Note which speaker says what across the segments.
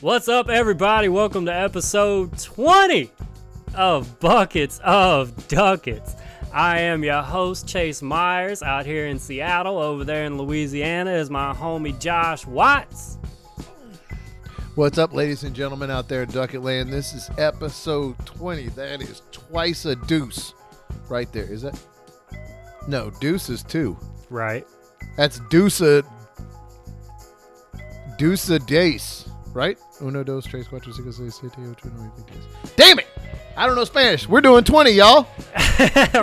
Speaker 1: What's up, everybody? Welcome to episode 20 of Buckets of Duckets. I am your host, Chase Mayers, out here in Seattle. Over there in Louisiana is my homie Josh Watts.
Speaker 2: What's up, ladies and gentlemen out there in Ducket Land? This is episode 20. That is twice a deuce right there. Is it? No, deuce is two.
Speaker 1: Right.
Speaker 2: That's deuce a deuce a dace, right? Uno, dos, tres, cuatro, cinco, seis, siete, ocho, nueve, diez. Damn it! I don't know Spanish. We're doing 20, y'all.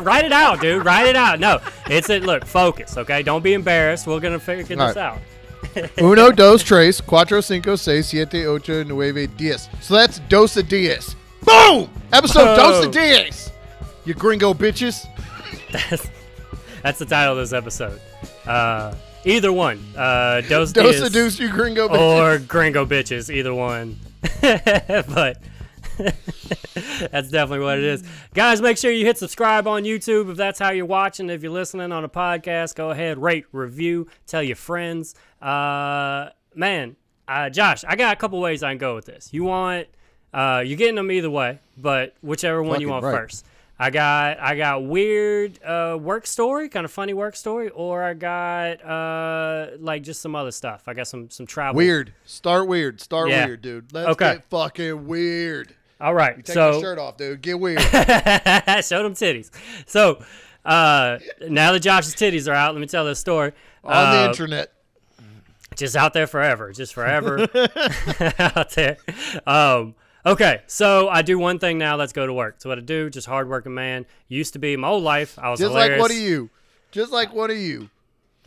Speaker 1: Write it out, dude. Write it out. No, it's a look. Focus, okay? Don't be embarrassed. We're gonna figure this
Speaker 2: right.
Speaker 1: out.
Speaker 2: Uno, dos, tres, cuatro, cinco, seis, siete, ocho, nueve, diez. So that's dos a diez. Boom! Episode dos a diez. You gringo bitches.
Speaker 1: That's, that's the title of this episode. Uh, either one. Uh, Dos,
Speaker 2: Dos
Speaker 1: Dias
Speaker 2: a deuce, you gringo bitches.
Speaker 1: or Gringo bitches. Either one. but that's definitely what it is. Guys, make sure you hit subscribe on YouTube if that's how you're watching. If you're listening on a podcast, go ahead, rate, review, tell your friends. Uh, man, uh, Josh, I got a couple ways I can go with this. You want, uh, you're getting them either way, but whichever one you want
Speaker 2: right.
Speaker 1: first. I got I got weird uh, work story, kind of funny work story, or I got uh, like just some other stuff. I got some some travel.
Speaker 2: Weird. Start weird. Start
Speaker 1: Yeah.
Speaker 2: weird, dude. Let's
Speaker 1: Okay.
Speaker 2: get fucking weird.
Speaker 1: All right,
Speaker 2: Take
Speaker 1: so
Speaker 2: your shirt off, dude. Get weird.
Speaker 1: show them titties. So uh, now that Josh's titties are out, let me tell this story.
Speaker 2: On
Speaker 1: Uh,
Speaker 2: the internet.
Speaker 1: just out there forever, just forever out there. Um, okay, so I do one thing now. Let's go to work. So what I do, just hardworking man. Used to be my whole life. I was
Speaker 2: Just
Speaker 1: hilarious.
Speaker 2: like what are you. Just like what are you.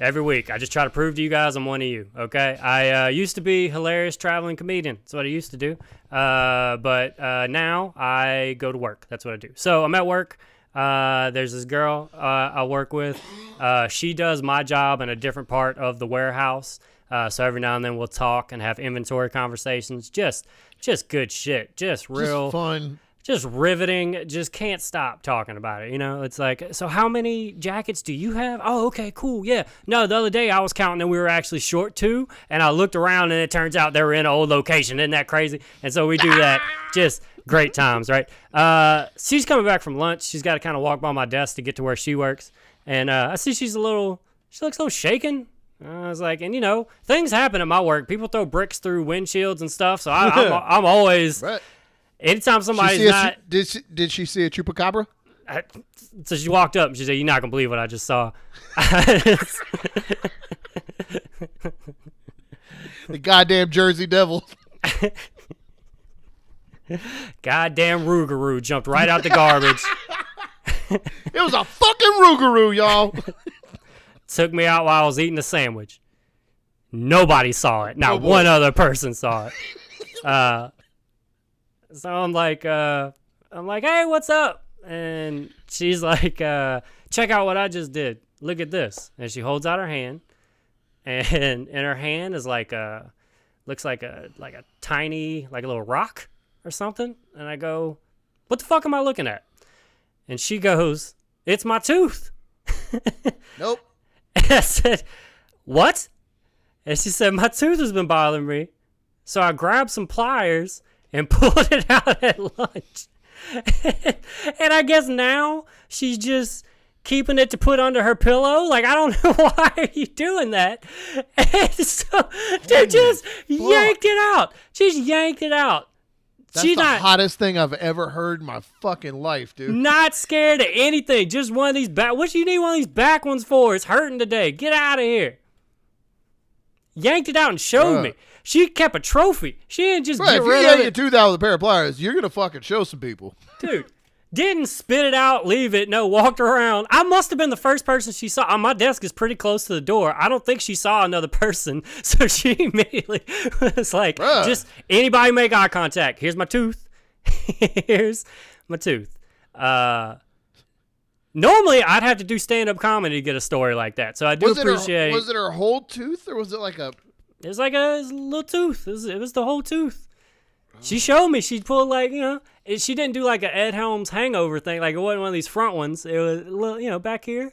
Speaker 1: every week. I just try to prove to you guys I'm one of you. Okay, I uh, used to be hilarious traveling comedian. That's what I used to do. Uh, but uh, now I go to work. That's what I do. So I'm at work. Uh, there's this girl uh, I work with. Uh, she does my job in a different part of the warehouse. Uh, so every now and then we'll talk and have inventory conversations. Just, just good shit. Just real
Speaker 2: Just fun.
Speaker 1: just riveting. Just can't stop talking about it you know? It's like so how many jackets do you have? Oh okay cool yeah. No the other day i was counting and we were actually short two and i looked around and it turns out they were in an old location. Isn't that crazy? And so we do that. Just great times right? Uh, she's coming back from lunch. She's got to kind of walk by my desk to get to where she works. And uh, i see she's a little she looks a little shaken I was like, and you know, things happen at my work. People throw bricks through windshields and stuff. So I, I'm, I'm always,
Speaker 2: Right.
Speaker 1: anytime
Speaker 2: She
Speaker 1: somebody's
Speaker 2: see a
Speaker 1: not,
Speaker 2: chu- did, she, did she see a chupacabra?
Speaker 1: I, so she walked up and she said, "You're not gonna believe what I just saw."
Speaker 2: The goddamn Jersey Devil.
Speaker 1: Goddamn Rougarou jumped right out the garbage,
Speaker 2: It was a fucking Rougarou, y'all.
Speaker 1: Took me out while I was eating a sandwich. Nobody saw it. Not
Speaker 2: Oh,
Speaker 1: one other person saw it. Uh, so I'm like, uh, I'm like, hey, what's up? And she's like, uh, check out what I just did. Look at this. And she holds out her hand, and in her hand is like a, looks like a like a tiny like a little rock or something. And I go, what the fuck am I looking at? And she goes, it's my tooth.
Speaker 2: nope.
Speaker 1: And I said, What? And she said, My tooth has been bothering me. So I grabbed some pliers and pulled it out at lunch. and I guess now she's just keeping it to put under her pillow. Like, I don't know why are you doing that. And so they just yanked it out. She's yanked it out.
Speaker 2: That's
Speaker 1: she's
Speaker 2: the
Speaker 1: not
Speaker 2: hottest thing I've ever heard in my fucking life, dude.
Speaker 1: not scared of anything. Just one of these back. What you need one of these back ones for? It's hurting today. Get out of here. Yanked it out and showed
Speaker 2: Bruh.
Speaker 1: me. She kept a trophy. She didn't just
Speaker 2: Right,
Speaker 1: get
Speaker 2: if you
Speaker 1: rid
Speaker 2: yank
Speaker 1: of
Speaker 2: your
Speaker 1: it,
Speaker 2: tooth out with a pair of pliers, you're gonna fucking show some people.
Speaker 1: dude. Didn't spit it out, leave it. No, walked around. I must have been the first person she saw. Uh, My desk is pretty close to the door. I don't think she saw another person, so she immediately was like,
Speaker 2: Bruh.
Speaker 1: "Just anybody make eye contact. Here's my tooth. Here's my tooth." Uh, normally, I'd have to do stand up comedy to get a story like that. So I do
Speaker 2: Was it, her,
Speaker 1: appreciate.
Speaker 2: was it her whole tooth or was it like a
Speaker 1: It was like a, was a little tooth. It was, it was the whole tooth. She showed me. She pulled like you know. It, she didn't do like a Ed Helms hangover thing. Like it wasn't one of these front ones. It was a little, you know, back here.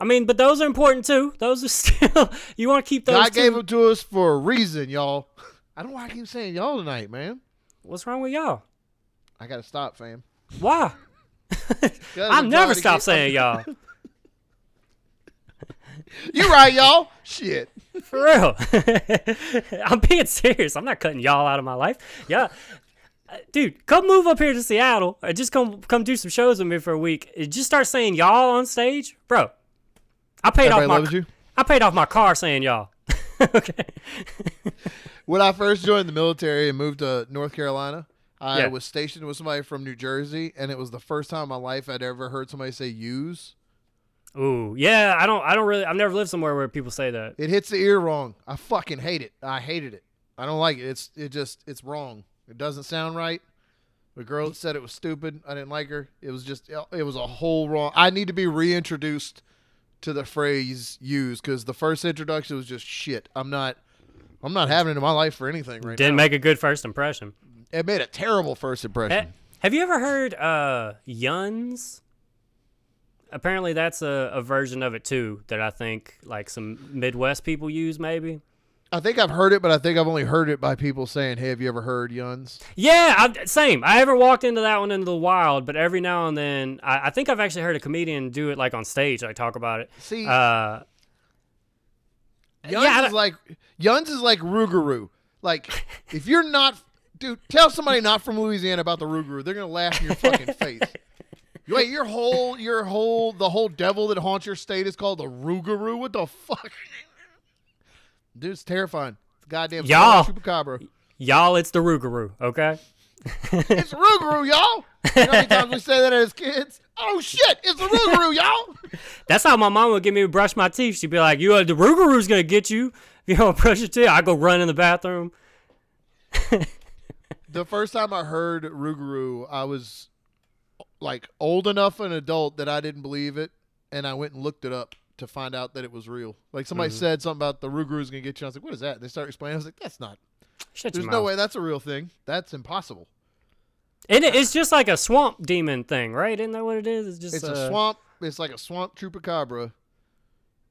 Speaker 1: I mean, but those are important too. Those are still you want to keep those.
Speaker 2: God gave them to us for a reason, y'all. I don't know why I keep saying y'all tonight, man.
Speaker 1: What's wrong with y'all?
Speaker 2: I gotta stop, fam.
Speaker 1: Why?
Speaker 2: I'm
Speaker 1: never
Speaker 2: trying to
Speaker 1: stop
Speaker 2: keep-
Speaker 1: saying y'all.
Speaker 2: You right, y'all. Shit.
Speaker 1: For real. I'm being serious. I'm not cutting y'all out of my life. Yeah. Dude, come move up here to Seattle. Or just come come do some shows with me for a week. Just start saying y'all on stage, bro. I paid
Speaker 2: Everybody
Speaker 1: off my. I paid off my car saying y'all. okay.
Speaker 2: When I first joined the military and moved to North Carolina, I
Speaker 1: Yeah.
Speaker 2: was stationed with somebody from New Jersey, and it was the first time in my life I'd ever heard somebody say "use."
Speaker 1: Ooh, yeah. I don't. I don't really. I've never lived somewhere where people say that.
Speaker 2: It hits the ear wrong. I fucking hate it. I hated it. I don't like it. It's it just it's wrong. It doesn't sound right. The girl that said it was stupid. I didn't like her. It was just it was a whole wrong. I need to be reintroduced to the phrase used because the first introduction was just shit. I'm not. I'm not having it in my life for anything right
Speaker 1: Didn't
Speaker 2: now.
Speaker 1: make a good first impression.
Speaker 2: it made a terrible first impression.
Speaker 1: Ha- have you ever heard uh yuns? Apparently, that's a, a version of it too that I think like some Midwest people use. Maybe.
Speaker 2: I think I've heard it, but I think I've only heard it by people saying, "Hey, have you ever heard Yuns?"
Speaker 1: Yeah, I, same. I haven't walked into that one into the wild, but every now and then, I, I think I've actually heard a comedian do it like on stage, like talk about it.
Speaker 2: See,
Speaker 1: Uh,
Speaker 2: Yuns
Speaker 1: yeah,
Speaker 2: is like Yuns is like Rougarou. Like if you're not, dude, tell somebody not from Louisiana about the Rougarou. They're gonna laugh in your fucking face. Wait, your whole, your whole, the whole devil that haunts your state is called the Rougarou. What the fuck? Dude, it's terrifying. It's goddamn
Speaker 1: Y'all.
Speaker 2: chupacabra.
Speaker 1: y'all, it's the Rougarou, okay?
Speaker 2: It's Rougarou, y'all. You know how many times we say that as kids? Oh shit, it's the Rougarou, y'all.
Speaker 1: That's how my mom would get me to brush my teeth. She'd be like, "You, uh, the Rougarou's gonna get you if you don't brush your teeth." I go run in the bathroom.
Speaker 2: The first time I heard Rougarou, I was like old enough an adult that I didn't believe it, and I went and looked it up to find out that it was real. Like somebody
Speaker 1: Mm-hmm.
Speaker 2: said something about the Ruger is gonna get you. I was like, "What is that?" And they started explaining. I was like, "That's not.
Speaker 1: Shut
Speaker 2: There's no
Speaker 1: mouth.
Speaker 2: way that's a real thing. That's impossible.
Speaker 1: And it's just like a swamp demon thing, right? Isn't that what it is? It's just
Speaker 2: It's
Speaker 1: uh,
Speaker 2: a swamp. It's like a swamp chupacabra."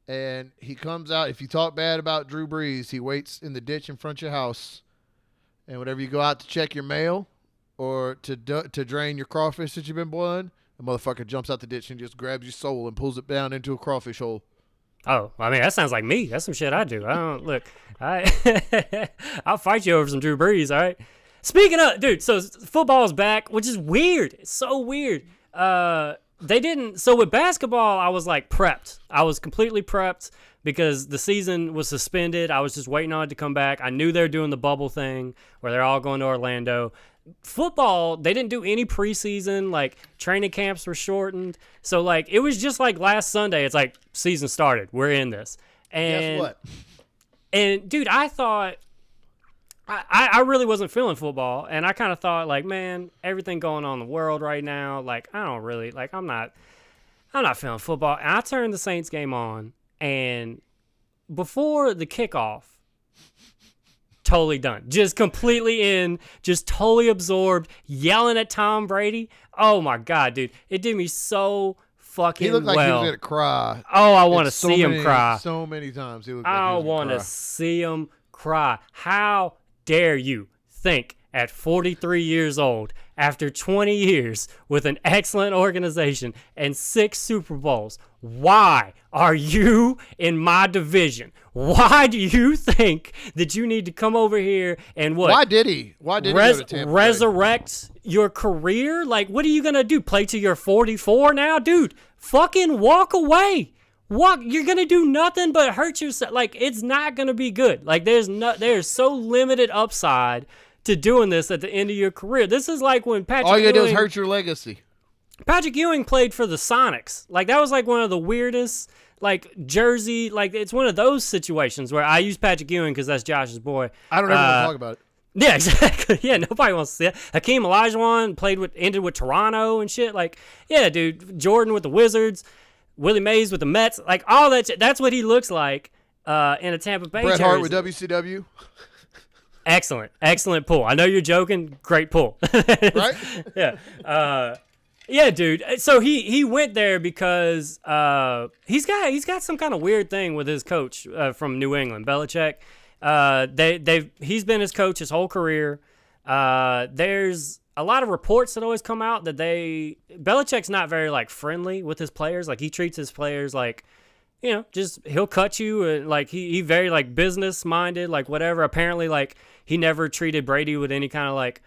Speaker 2: And he comes out. If you talk bad about Drew Brees, he waits in the ditch in front of your house. And whenever you go out to check your mail or to to drain your crawfish that you've been boiling, the motherfucker jumps out the ditch and just grabs your soul and pulls it down into a crawfish hole.
Speaker 1: Oh, I mean that sounds like me. That's some shit I do. I don't look. I I'll fight you over some Drew Brees. All right. Speaking of, dude, so football's back, which is weird. It's so weird. Uh, they didn't. So with basketball, I was like prepped. I was completely prepped because the season was suspended. I was just waiting on it to come back. I knew they're doing the bubble thing where they're all going to Orlando. Football, they didn't do any preseason. Like training camps were shortened. So like it was just like last Sunday. It's like season started. We're in this. And
Speaker 2: Guess what?
Speaker 1: and dude, I thought I, I really wasn't feeling football, and I kind of thought like, man, everything going on in the world right now, like I don't really like I'm not I'm not feeling football. And I turned the Saints game on, and before the kickoff, totally done, just completely in, just totally absorbed, yelling at Tom Brady. Oh my god, dude, it did me so fucking
Speaker 2: He looked like
Speaker 1: well.
Speaker 2: he was gonna cry.
Speaker 1: oh, I want to
Speaker 2: so
Speaker 1: see him cry.
Speaker 2: so many times. He looked like he
Speaker 1: I want to see him cry. How dare you think at 43 years old, after 20 years with an excellent organization and six Super Bowls, why are you in my division? Why do you think that you need to come over here and what?
Speaker 2: Why did he? Why did
Speaker 1: res-
Speaker 2: he go to Tampa Bay?
Speaker 1: resurrect your career? Like, what are you gonna do? Play to you're 44 now, dude? Fucking walk away. Walk. You're gonna do nothing but hurt yourself. Like, it's not gonna be good. Like, there's no, there's so limited upside to doing this at the end of your career. This is like when Patrick.
Speaker 2: All you gotta do is hurt your legacy.
Speaker 1: Patrick Ewing played for the Sonics. Like that was like one of the weirdest like jersey like it's one of those situations where I use Patrick Ewing because that's Josh's boy.
Speaker 2: I don't ever want
Speaker 1: Uh,
Speaker 2: to talk about it.
Speaker 1: Yeah, exactly. Yeah, nobody wants to see it. Hakeem Olajuwon played with ended with Toronto and shit. Like, yeah, dude, Jordan with the Wizards, Willie Mays with the Mets, like all that. Shit, that's what he looks like uh, in a Tampa Bay
Speaker 2: Bret
Speaker 1: jersey.
Speaker 2: Hart with WCW,
Speaker 1: Excellent, excellent pull. I know you're joking. Great pull.
Speaker 2: right?
Speaker 1: yeah. Uh, yeah, dude. So he he went there because uh, he's got he's got some kind of weird thing with his coach uh, from New England, Belichick. Uh, they they he's been his coach his whole career. Uh, there's a lot of reports that always come out that they Belichick's not very like friendly with his players. Like he treats his players like you know, just he'll cut you and like he he very like business minded, like whatever. Apparently, like he never treated Brady with any kind of like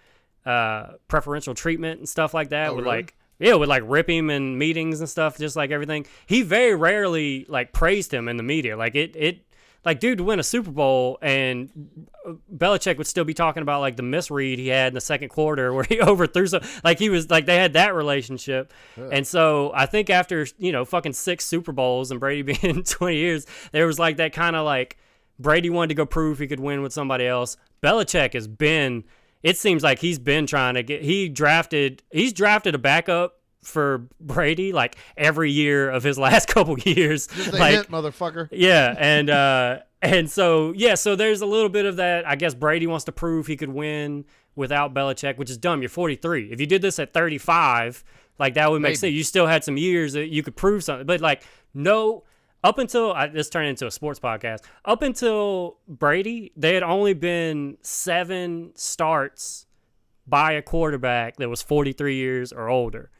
Speaker 1: uh preferential treatment and stuff like that.
Speaker 2: Oh,
Speaker 1: with
Speaker 2: really?
Speaker 1: like yeah, would like rip him in meetings and stuff, just like everything. He very rarely like praised him in the media. Like it it like dude to win a Super Bowl and uh, Belichick would still be talking about like the misread he had in the second quarter where he overthrew some like he was like they had that relationship. And so I think after, you know, fucking six Super Bowls and Brady being 20 years, there was like that kind of like Brady wanted to go prove he could win with somebody else. Belichick has been it seems like he's been trying to get he drafted he's drafted a backup for Brady like every year of his last couple years. Like
Speaker 2: hint, motherfucker.
Speaker 1: yeah, and uh and so yeah, so there's a little bit of that. I guess Brady wants to prove he could win without Belichick, which is dumb. You're 43. If you did this at 35, like that would make
Speaker 2: Maybe.
Speaker 1: sense. You still had some years that you could prove something, but like no. Up until I, this turned into a sports podcast. Up until Brady, they had only been seven starts by a quarterback that was 43 years or older.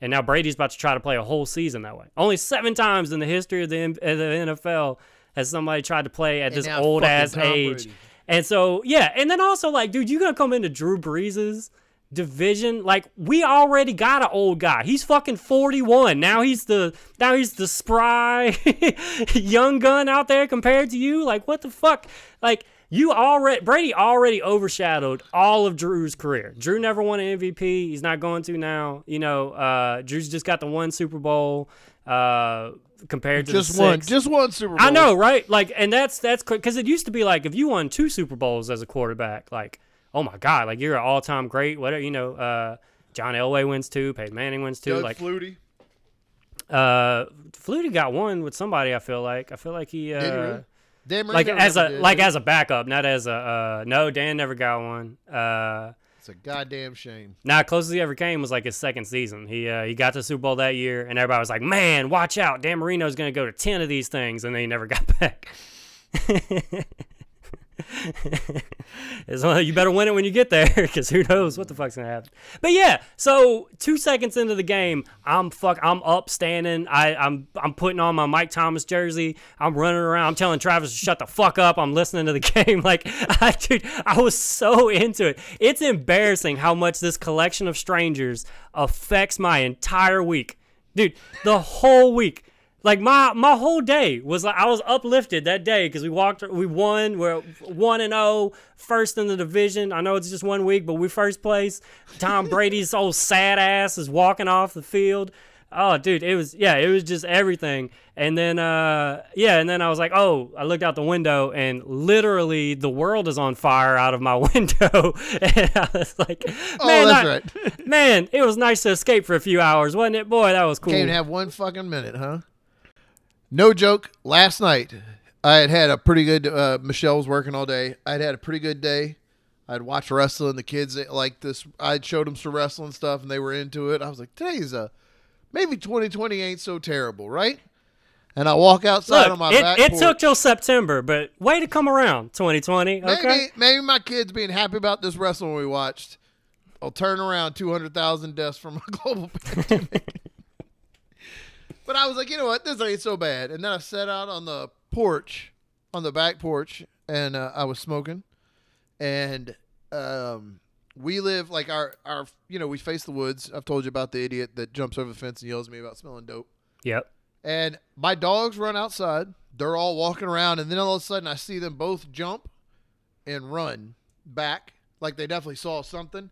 Speaker 1: And now Brady's about to try to play a whole season that way. Only seven times in the history of the, of the NFL has somebody tried to play at
Speaker 2: And
Speaker 1: this old ass
Speaker 2: Tom
Speaker 1: age.
Speaker 2: Brady.
Speaker 1: And so, yeah. And then also, like, dude, you're gonna come into Drew Brees' division? Like, we already got an old guy. He's fucking 41. Now he's the now he's the spry young gun out there compared to you. Like, what the fuck? Like, you already Brady already overshadowed all of Drew's career. Drew never won an MVP. He's not going to now. You know, uh, Drew's just got the one Super Bowl. Uh, compared to
Speaker 2: Just
Speaker 1: the
Speaker 2: one, just one Super Bowl.
Speaker 1: I know, right? Like, and that's that's because it used to be like if you won two Super Bowls as a quarterback, like, oh my god, like you're an all time great. Whatever, you know. Uh, John Elway wins two. Peyton Manning wins two.
Speaker 2: Doug
Speaker 1: like,
Speaker 2: Flutie.
Speaker 1: uh, Flutie got one with somebody. I feel like. I feel like he. Uh,
Speaker 2: Did he really? Dan
Speaker 1: Like as a
Speaker 2: did,
Speaker 1: like as a backup, not as a uh, no. Dan never got one. Uh,
Speaker 2: It's a goddamn shame.
Speaker 1: Nah, closest he ever came was like his second season. He uh, he got to the Super Bowl that year, and everybody was like, "Man, watch out! Dan Marino's gonna go to ten of these things," and then he never got back. It's one- you better win it when you get there, because who knows what the fuck's gonna happen. But yeah, so two seconds into the game, I'm fuck, I'm up standing. I, I'm I'm putting on my Mike Thomas jersey. I'm running around. I'm telling Travis to shut the fuck up. I'm listening to the game. Like, I, dude, I was so into it. It's embarrassing how much this collection of strangers affects my entire week, dude. The whole week. Like my my whole day was like I was uplifted that day because we walked we won we're one and first in the division. I know it's just one week but we first place. Tom Brady's old sad ass is walking off the field. Oh dude it was yeah it was just everything. And then uh yeah and then I was like oh I looked out the window and literally the world is on fire out of my window. And I was like
Speaker 2: Oh,
Speaker 1: man
Speaker 2: that's
Speaker 1: I-
Speaker 2: right.
Speaker 1: man it was nice to escape for a few hours wasn't it? Boy that was cool.
Speaker 2: Can't have one fucking minute, huh? No joke. Last night, I had had a pretty good. Uh, Michelle was working all day. I'd had a pretty good day. I'd watched wrestling. The kids like this. I'd showed them some wrestling stuff, and they were into it. I was like, today's a maybe 2020 ain't so terrible, right? And I walk outside
Speaker 1: Look,
Speaker 2: on my
Speaker 1: it,
Speaker 2: back
Speaker 1: it
Speaker 2: porch.
Speaker 1: took till September, but way to come around, 2020. Okay.
Speaker 2: Maybe, maybe my kids being happy about this wrestling we watched. I'll turn around 200,000 deaths from a global pandemic. But I was like, you know what? This ain't so bad. And then I sat out on the porch, on the back porch, and uh, I was smoking. And um, we live like our, our, you know, we face the woods. I've told you about the idiot that jumps over the fence and yells at me about smelling dope.
Speaker 1: Yep.
Speaker 2: And my dogs run outside. They're all walking around, and then all of a sudden I see them both jump and run back, like they definitely saw something.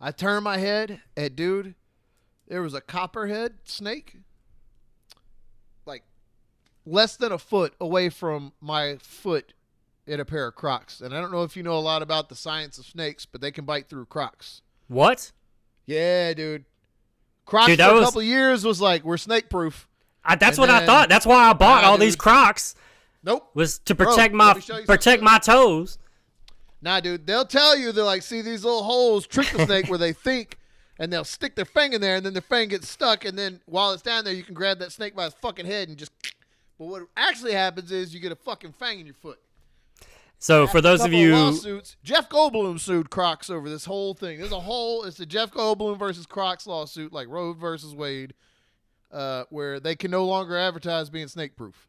Speaker 2: I turn my head, and dude, there was a copperhead snake, like less than a foot away from my foot in a pair of Crocs. And I don't know if you know a lot about the science of snakes, but they can bite through Crocs.
Speaker 1: What?
Speaker 2: Yeah, dude. Crocs
Speaker 1: Dude,
Speaker 2: for a
Speaker 1: was-
Speaker 2: couple years was like we're snake proof.
Speaker 1: I, that's
Speaker 2: And
Speaker 1: what I thought. That's why I bought
Speaker 2: Nah,
Speaker 1: all these. Crocs
Speaker 2: Nope.
Speaker 1: was to protect
Speaker 2: let
Speaker 1: my
Speaker 2: me show you
Speaker 1: protect
Speaker 2: something.
Speaker 1: my toes.
Speaker 2: Nah, dude, they'll tell you they're like, see these little holes, trick the snake where they think, and they'll stick their fang in there, and then their fang gets stuck, and then while it's down there, you can grab that snake by its fucking head and just. But what actually happens is you get a fucking fang in your foot,
Speaker 1: So for those of you,
Speaker 2: lawsuits, Jeff Goldblum sued Crocs over this whole thing. There's a whole it's a Jeff Goldblum versus Crocs lawsuit, like Roe versus Wade, uh, where they can no longer advertise being snake proof.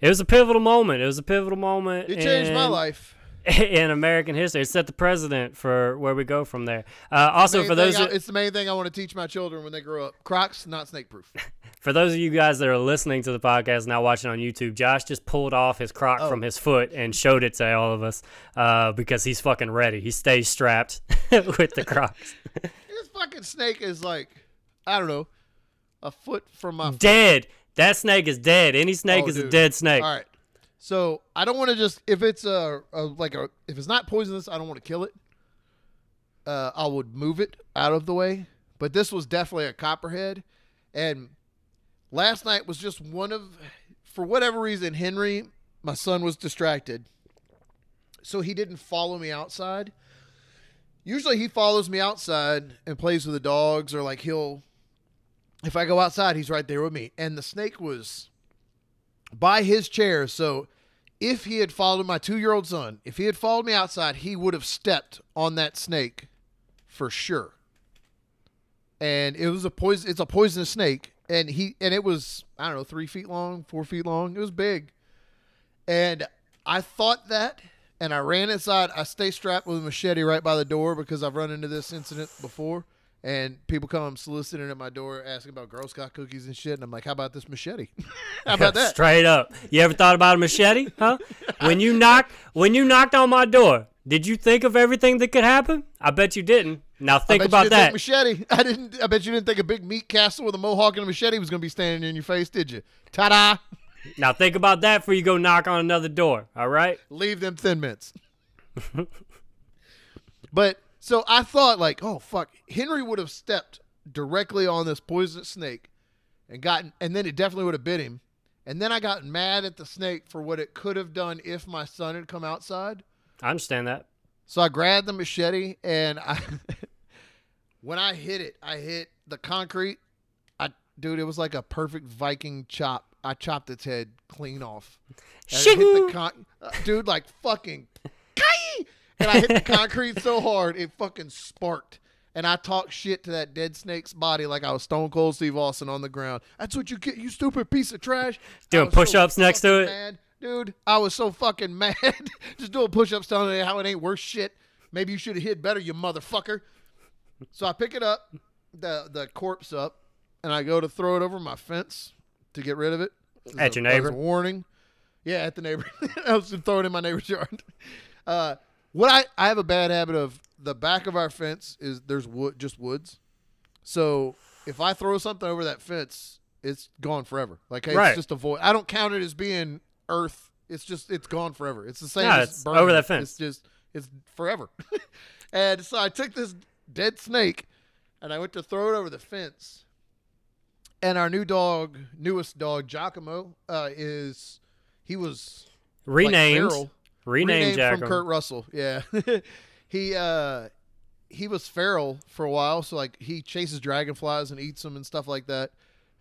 Speaker 1: it was a pivotal moment. It was a pivotal moment.
Speaker 2: It changed my life.
Speaker 1: in American history. It set the precedent for where we go from there. Uh, also,
Speaker 2: Main
Speaker 1: for those
Speaker 2: I- it's the main thing I want to teach my children when they grow up. Crocs not snake proof.
Speaker 1: for those of you guys that are listening to the podcast now watching on YouTube, Josh just pulled off his croc
Speaker 2: Oh.
Speaker 1: from his foot and showed it to all of us uh, because he's fucking ready. He stays strapped with the Crocs.
Speaker 2: this fucking snake is like I don't know, a foot from my
Speaker 1: dead. That snake is dead. Any snake
Speaker 2: Oh,
Speaker 1: is a dead snake.
Speaker 2: All right. So I don't want to just if it's a, a like a if it's not poisonous, I don't want to kill it. Uh, I would move it out of the way. But this was definitely a copperhead, and last night was just one of, for whatever reason, Henry, my son was distracted, so he didn't follow me outside. Usually he follows me outside and plays with the dogs, or like he'll, if I go outside, he's right there with me. And the snake was by his chair. So if he had followed my two year old son, if he had followed me outside, he would have stepped on that snake for sure. And it was a poison it's a poisonous snake. And he and it was, I don't know, three feet long, four feet long. It was big. And I thought that and I ran inside. I stay strapped with a machete right by the door because I've run into this incident before. And people come soliciting at my door asking about Girl Scout cookies and shit. And I'm like, how about this machete? how about that?
Speaker 1: Straight up. You ever thought about a machete? Huh? When you knocked when you knocked on my door, did you think of everything that could happen? I bet you didn't. Now think about that.
Speaker 2: Machete. I didn't. I bet you didn't think a big meat castle with a mohawk and a machete was going to be standing in your face, did you? Ta-da!
Speaker 1: now think about that before you go knock on another door. All right?
Speaker 2: Leave them thin mints. but so I thought, like, oh fuck, Henry would have stepped directly on this poisonous snake and gotten, and then it definitely would have bit him. And then I got mad at the snake for what it could have done if my son had come outside.
Speaker 1: I understand that.
Speaker 2: So I grabbed the machete and I when I hit it, I hit the concrete. I dude, it was like a perfect Viking chop. I chopped its head clean off. Hit the con- uh, dude like fucking! And I hit the concrete so hard it fucking sparked. And I talked shit to that dead snake's body like I was Stone Cold Steve Austin on the ground. That's what you get, you stupid piece of trash.
Speaker 1: Doing
Speaker 2: was so
Speaker 1: push-ups next to it?
Speaker 2: mad. Dude, I was so fucking mad. Just doing push-ups telling you how it ain't worth shit. Maybe you should have hit better, you motherfucker. So I pick it up, the the corpse up, and I go to throw it over my fence to get rid of it.
Speaker 1: At
Speaker 2: a-
Speaker 1: your neighbor?
Speaker 2: warning. Yeah, at the neighbor. I was throwing it in my neighbor's yard. Uh, what I I have a bad habit of the back of our fence is there's wood, just woods. So if I throw something over that fence, it's gone forever. Like hey,
Speaker 1: Right.
Speaker 2: it's just a void. I don't count it as being earth. It's just it's gone forever. It's the same.
Speaker 1: Yeah,
Speaker 2: as
Speaker 1: it's over that fence.
Speaker 2: It's just it's forever. and so I took this dead snake, and I went to throw it over the fence. And our new dog, newest dog, Giacomo, uh, is he was like
Speaker 1: Renamed.
Speaker 2: from Kurt Russell. Yeah, he uh, he was feral for a while, so like he chases dragonflies and eats them and stuff like that.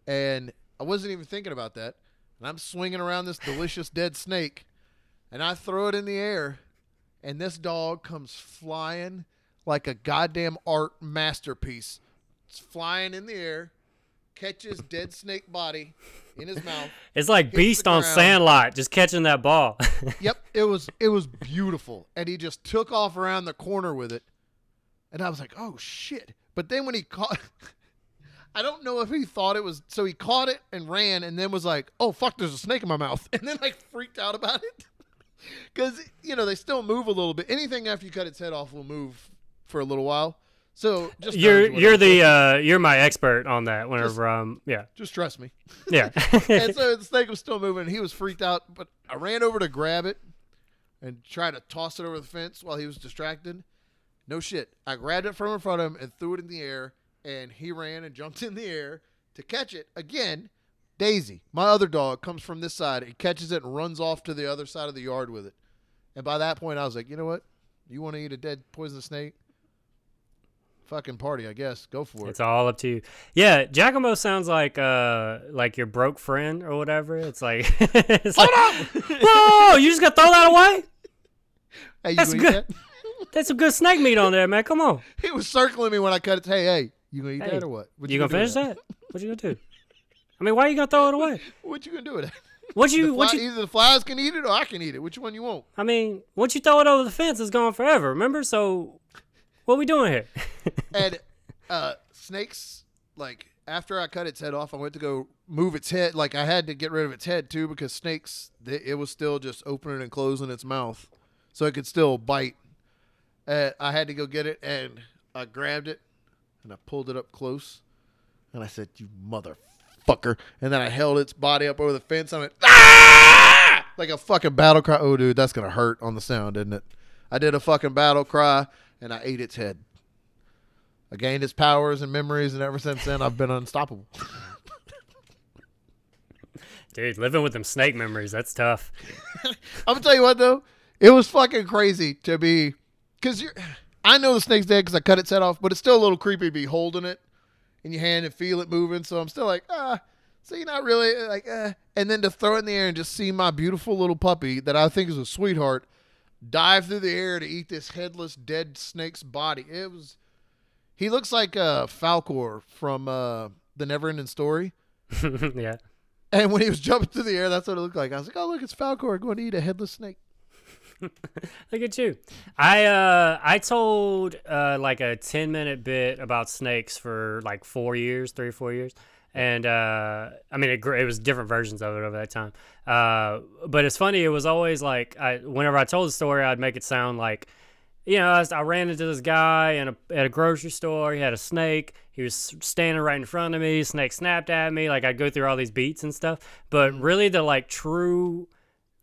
Speaker 2: And I wasn't even thinking about that. And I'm swinging around this delicious dead snake, and I throw it in the air, and this dog comes flying like a goddamn art masterpiece. It's flying in the air, catches dead snake body in his mouth.
Speaker 1: It's like Beast on. Sandlot, just catching that ball.
Speaker 2: Yep, it was it was beautiful, and he just took off around the corner with it, and I was like, "Oh shit!" But then when he caught, I don't know if he thought it was so he caught it and ran, and then was like, "Oh fuck, there's a snake in my mouth," and then like freaked out about it because you know they still move a little bit. Anything after you cut its head off will move for a little while. So just
Speaker 1: you're you're
Speaker 2: I'm
Speaker 1: the uh you're my expert on that. Whenever um yeah
Speaker 2: just trust me.
Speaker 1: yeah.
Speaker 2: and so the snake was still moving. And he was freaked out, but I ran over to grab it and try to toss it over the fence while he was distracted. No shit. I grabbed it from in front of him and threw it in the air, and he ran and jumped in the air to catch it again. Daisy, my other dog, comes from this side and catches it and runs off to the other side of the yard with it. And by that point, I was like, you know what? You want to eat a dead poisonous snake? Fucking party, I guess. Go for it.
Speaker 1: It's all up to you. Yeah, Giacomo sounds like uh like your broke friend or whatever. It's like, it's like Whoa! You just gonna throw that away?
Speaker 2: Hey, you
Speaker 1: That's good.
Speaker 2: that?
Speaker 1: That's some good snake meat on there, man. Come on.
Speaker 2: He was circling me when I cut it. Hey, hey, you gonna eat
Speaker 1: Hey,
Speaker 2: that or what? what
Speaker 1: You gonna
Speaker 2: do with
Speaker 1: finish that? What you gonna do? I mean, why you gonna throw it away?
Speaker 2: What you gonna do with it?
Speaker 1: What you? What you?
Speaker 2: either the flies can eat it or I can eat it. Which one you want?
Speaker 1: I mean, once you throw it over the fence, it's gone forever. Remember? So, what we doing here?
Speaker 2: And uh, snakes, like after I cut its head off, I went to go move its head. Like I had to get rid of its head too because snakes, they, it was still just opening and closing its mouth, so it could still bite. Uh, I had to go get it, and I grabbed it, and I pulled it up close, and I said, "You motherfucker!" And then I held its body up over the fence. I went, "Ah!" like a fucking battle cry. Oh, dude, that's gonna hurt on the sound, isn't it? I did a fucking battle cry, and I ate its head. I gained its powers and memories, and ever since then, I've been unstoppable.
Speaker 1: Dude, living with them snake memories, that's tough.
Speaker 2: I'm gonna tell you what though, it was fucking crazy to be, cause you're. I know the snake's dead because I cut its head off, but it's still a little creepy to be holding it in your hand and feel it moving. So I'm still like, ah, so you're not really like, uh, and then to throw it in the air and just see my beautiful little puppy that I think is a sweetheart dive through the air to eat this headless dead snake's body. It was. He looks like uh, Falcor from uh, the Neverending Story.
Speaker 1: yeah.
Speaker 2: And when he was jumping through the air, that's what it looked like. I was like, "Oh, look, it's Falcor going to eat a headless snake."
Speaker 1: Look at you. I uh I told uh like a 10 minute bit about snakes for like 4 years, 3 or 4 years. And uh I mean it, it was different versions of it over that time. Uh but it's funny it was always like I whenever I told the story I'd make it sound like you know, I, I ran into this guy in a, at a grocery store. He had a snake. He was standing right in front of me. Snake snapped at me. Like I'd go through all these beats and stuff. But really, the like true,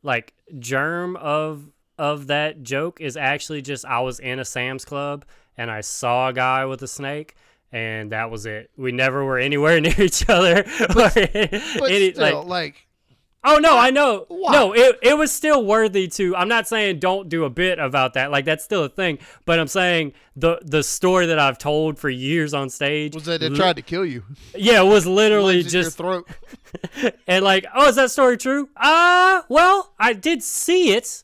Speaker 1: like germ of of that joke is actually just I was in a Sam's Club and I saw a guy with a snake. And that was it. We never were anywhere near each other. or
Speaker 2: But
Speaker 1: any-
Speaker 2: still,
Speaker 1: like,
Speaker 2: like
Speaker 1: Oh no, I know.
Speaker 2: Why?
Speaker 1: No, it it was still worthy to. I'm not saying don't do a bit about that. Like that's still a thing. But I'm saying the the story that I've told for years on stage.
Speaker 2: was that
Speaker 1: li-
Speaker 2: tried to kill you?
Speaker 1: Yeah, it was literally just
Speaker 2: throat.
Speaker 1: and like, oh, is that story true? Uh well, I did see it.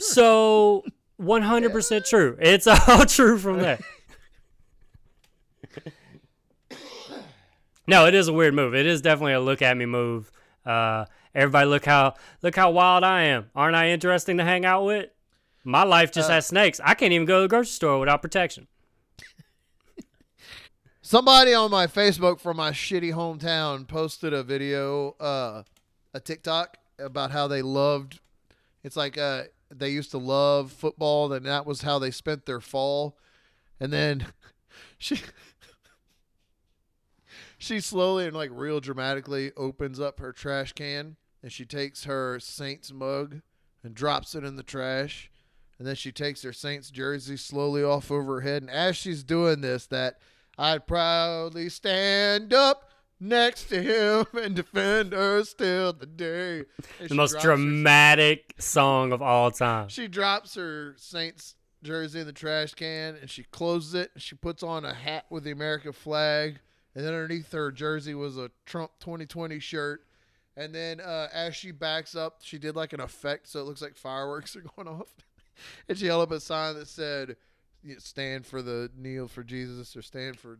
Speaker 1: So 100% true. It's all true from there. No, it is a weird move. It is definitely a look at me move. Uh, everybody, look how look how wild I am. Aren't I interesting to hang out with? My life just
Speaker 2: Uh,
Speaker 1: has snakes. I can't even go to the grocery store without protection.
Speaker 2: Somebody on my Facebook from my shitty hometown posted a video, uh, a TikTok about how they loved. It's like uh, they used to love football, and that was how they spent their fall. And then she she slowly and like real dramatically opens up her trash can, and she takes her Saints mug and drops it in the trash. And then she takes her Saints jersey slowly off over her head. And as she's doing this, that I'd proudly stand up next to him and defend her still the day. And
Speaker 1: The most
Speaker 2: drops her-
Speaker 1: dramatic song of all time.
Speaker 2: she drops her Saints jersey in the trash can and she closes it. And she puts on a hat with the American flag. And then underneath her jersey was a Trump 2020 shirt. And then uh, as she backs up, she did like an effect so it looks like fireworks are going off. and she held up a sign that said, "Stand for the kneel for Jesus" or "Stand for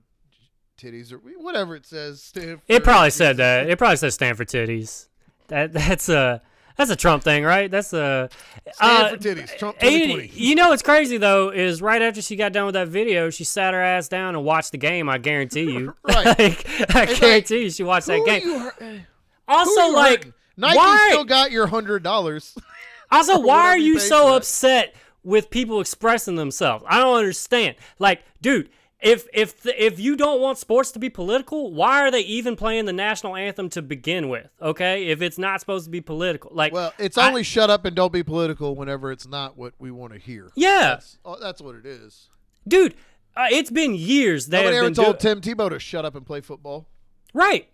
Speaker 2: titties" or whatever it says. Stand for
Speaker 1: It probably said that. It probably said stand for titties. That that's a that's a Trump thing, right? That's a
Speaker 2: Stand
Speaker 1: uh,
Speaker 2: for titties. Trump
Speaker 1: And
Speaker 2: 2020.
Speaker 1: you know what's crazy though is right after she got done with that video, she sat her ass down and watched the game. I guarantee you.
Speaker 2: Right.
Speaker 1: like, I
Speaker 2: like,
Speaker 1: guarantee you, she watched that game.
Speaker 2: you hurt- who
Speaker 1: also, like,
Speaker 2: hurting? Nike
Speaker 1: why?
Speaker 2: still got your hundred dollars.
Speaker 1: Also, why are
Speaker 2: you
Speaker 1: so upset with people expressing themselves? I don't understand. Like, dude, if if the, if you don't want sports to be political, why are they even playing the national anthem to begin with? Okay, if it's not supposed to be political, like,
Speaker 2: Well, it's
Speaker 1: I-
Speaker 2: only shut up and don't be political whenever it's not what we want to hear.
Speaker 1: yeah,
Speaker 2: That's, oh, that's what it is.
Speaker 1: dude, uh, it's been years. They
Speaker 2: Nobody ever told
Speaker 1: doing-
Speaker 2: Tim Tebow to shut up and play football.
Speaker 1: right.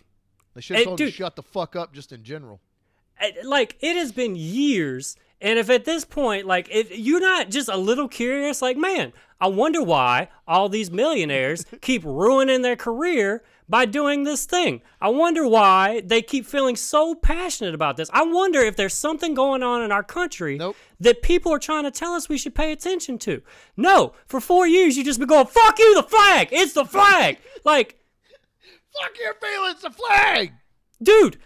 Speaker 2: They should have told him to shut the fuck up just in general.
Speaker 1: Uh, like it has been years and if at this point like if you're not just a little curious like man i wonder why all these millionaires keep ruining their career by doing this thing. I wonder why they keep feeling so passionate about this. I wonder if there's something going on in our country
Speaker 2: Nope.
Speaker 1: that people are trying to tell us we should pay attention to. No, for four years you just been going, fuck you, the flag! It's the flag! like,
Speaker 2: Fuck your feelings, the flag.
Speaker 1: dude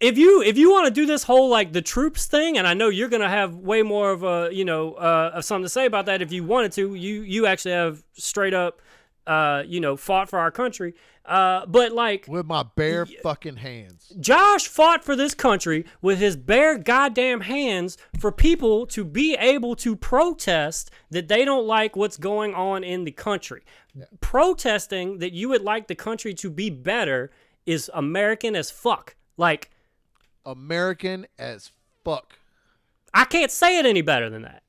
Speaker 1: if you if you want to do this whole like the troops thing and i know you're gonna have way more of a you know uh, of something to say about that if you wanted to you you actually have straight up uh you know fought for our country uh but like
Speaker 2: With my bare fucking hands.
Speaker 1: Josh fought for this country with his bare goddamn hands for people to be able to protest that they don't like what's going on in the country. Protesting that you would like the country to be better is American as fuck. Like,
Speaker 2: American as fuck.
Speaker 1: I can't say it any better than that.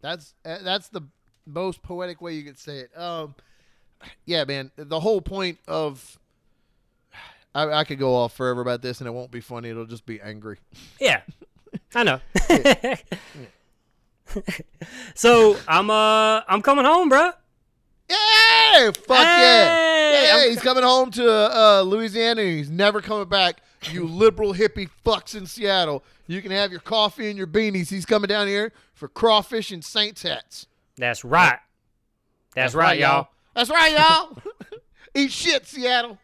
Speaker 2: That's uh, that's the most poetic way you could say it. Um, yeah, man. The whole point of I, I could go off forever about this, and it won't be funny. It'll just be angry.
Speaker 1: Yeah, I know. so I'm uh I'm coming home, bruh.
Speaker 2: Yeah, fuck yeah.
Speaker 1: Hey,
Speaker 2: Yeah,
Speaker 1: I'm-
Speaker 2: he's coming home to uh, Louisiana, and he's never coming back. You liberal hippie fucks in Seattle. You can have your coffee and your beanies. He's coming down here for crawfish and Saints hats.
Speaker 1: That's right. That's, right, y'all.
Speaker 2: That's right, y'all. Eat shit, Seattle.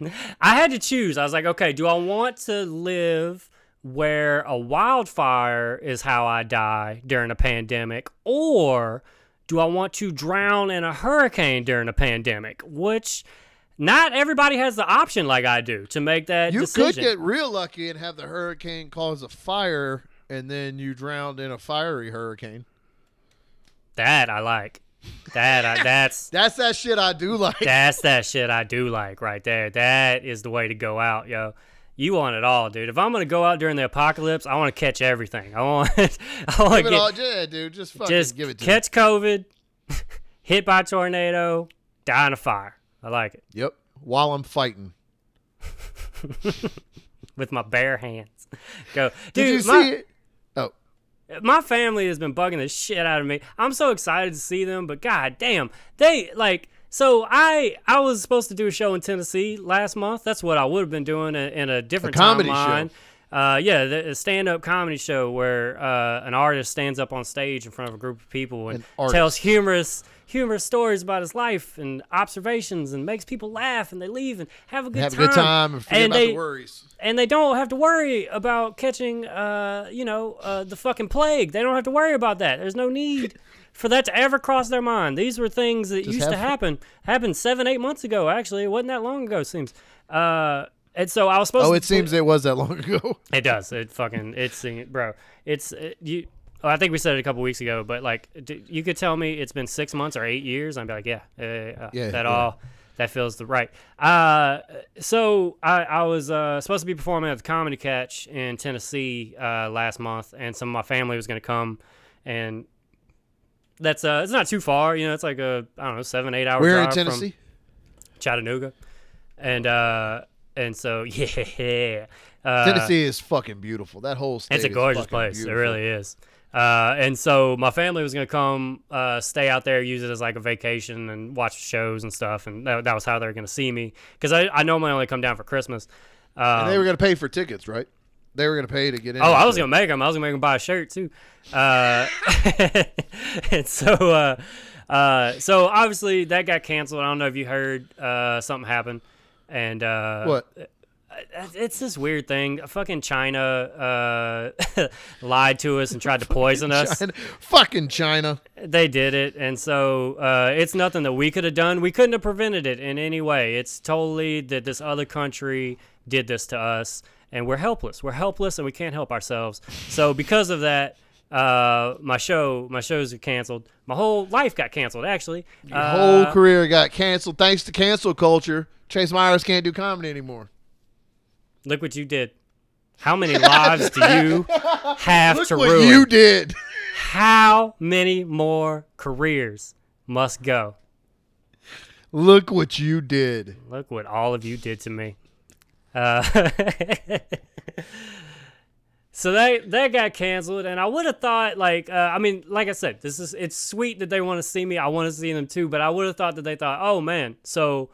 Speaker 1: I had to choose. I was like, okay, do I want to live where a wildfire is how I die during a pandemic, or do I want to drown in a hurricane during a pandemic? Which not everybody has the option like I do to make that
Speaker 2: You
Speaker 1: decision.
Speaker 2: could get real lucky and have the hurricane cause a fire, and then you drowned in a fiery hurricane.
Speaker 1: that I like. That I, that's
Speaker 2: That's that shit I do like.
Speaker 1: That's that shit I do like right there. That is the way to go out, yo. You want it all, dude. If I'm gonna go out during the apocalypse, I want to catch everything. I want, I want to
Speaker 2: it
Speaker 1: get,
Speaker 2: all, yeah, dude. Just fucking
Speaker 1: just
Speaker 2: give it to me.
Speaker 1: catch COVID, hit by tornado, die in a fire. I like it
Speaker 2: Yep. While I'm fighting.
Speaker 1: with my bare hands. Go,
Speaker 2: Did
Speaker 1: dude.
Speaker 2: you
Speaker 1: my,
Speaker 2: see it? Oh,
Speaker 1: my family has been bugging the shit out of me. I'm so excited to see them, but god damn, they like. So I I was supposed to do a show in Tennessee last month. That's what I would have been doing in, in a different
Speaker 2: comedy show.
Speaker 1: Uh, yeah, the, a stand-up comedy show where uh, an artist stands up on stage in front of a group of people and
Speaker 2: An
Speaker 1: tells humorous humorous stories about his life and observations and makes people laugh and they leave and have a good
Speaker 2: have
Speaker 1: time.
Speaker 2: a good time and forget
Speaker 1: And
Speaker 2: about
Speaker 1: they-
Speaker 2: the worries.
Speaker 1: and they don't have to worry about catching, uh, you know, uh, the fucking plague. They don't have to worry about that. There's no need for that to ever cross their mind. These were things that
Speaker 2: Just
Speaker 1: used to
Speaker 2: have fun.
Speaker 1: happen. Happened seven, eight months ago. Actually, it wasn't that long ago. It seems. Uh, and so I was supposed.
Speaker 2: Oh,
Speaker 1: to
Speaker 2: it seems it was that long ago.
Speaker 1: it does. It fucking. It's bro. It's it, you. oh, I think we said it a couple weeks ago, but like d- you could tell me it's been six months or eight years. I'd be like, yeah, uh, uh,
Speaker 2: Yeah,
Speaker 1: that
Speaker 2: yeah.
Speaker 1: all that feels the right. Uh, so I, I was uh, supposed to be performing at the Comedy Catch in Tennessee uh, last month, and some of my family was going to come, and that's uh, it's not too far. You know, it's like a I don't know seven eight hour
Speaker 2: We're in Tennessee.
Speaker 1: Chattanooga, and uh, and so yeah, uh,
Speaker 2: Tennessee is fucking beautiful. That whole state.
Speaker 1: it's a gorgeous place.
Speaker 2: Beautiful.
Speaker 1: It really is. Uh, and so my family was gonna come, uh, stay out there, use it as like a vacation, and watch shows and stuff. And that, that was how they were gonna see me because I, I normally only come down for Christmas. Um,
Speaker 2: And they were gonna pay for tickets, right? They were gonna pay to get in.
Speaker 1: Oh, I was gonna make them. I was gonna make them buy a shirt too. Uh, and so, uh, uh, so obviously that got canceled. I don't know if you heard uh, something happened. And uh,
Speaker 2: What?
Speaker 1: It's this weird thing. Fucking China uh, lied to us and tried to poison us.
Speaker 2: China. Fucking China.
Speaker 1: They did it, and so uh, it's nothing that we could have done. We couldn't have prevented it in any way. It's totally that this other country did this to us, and we're helpless. We're helpless, and we can't help ourselves. So because of that, uh, my show, my shows are canceled. My whole life got canceled. Actually,
Speaker 2: Your
Speaker 1: Uh,
Speaker 2: whole career got canceled thanks to cancel culture. Chase Mayers can't do comedy anymore.
Speaker 1: look what you did. How many lives do you have
Speaker 2: Look
Speaker 1: to
Speaker 2: what
Speaker 1: ruin?
Speaker 2: you did.
Speaker 1: How many more careers must go?
Speaker 2: Look what you did.
Speaker 1: Look what all of you did to me. Uh, so that that got canceled, and I would have thought like uh, I mean, like I said, this is it's sweet that they want to see me. I want to see them too, but I would have thought that they thought, oh man, so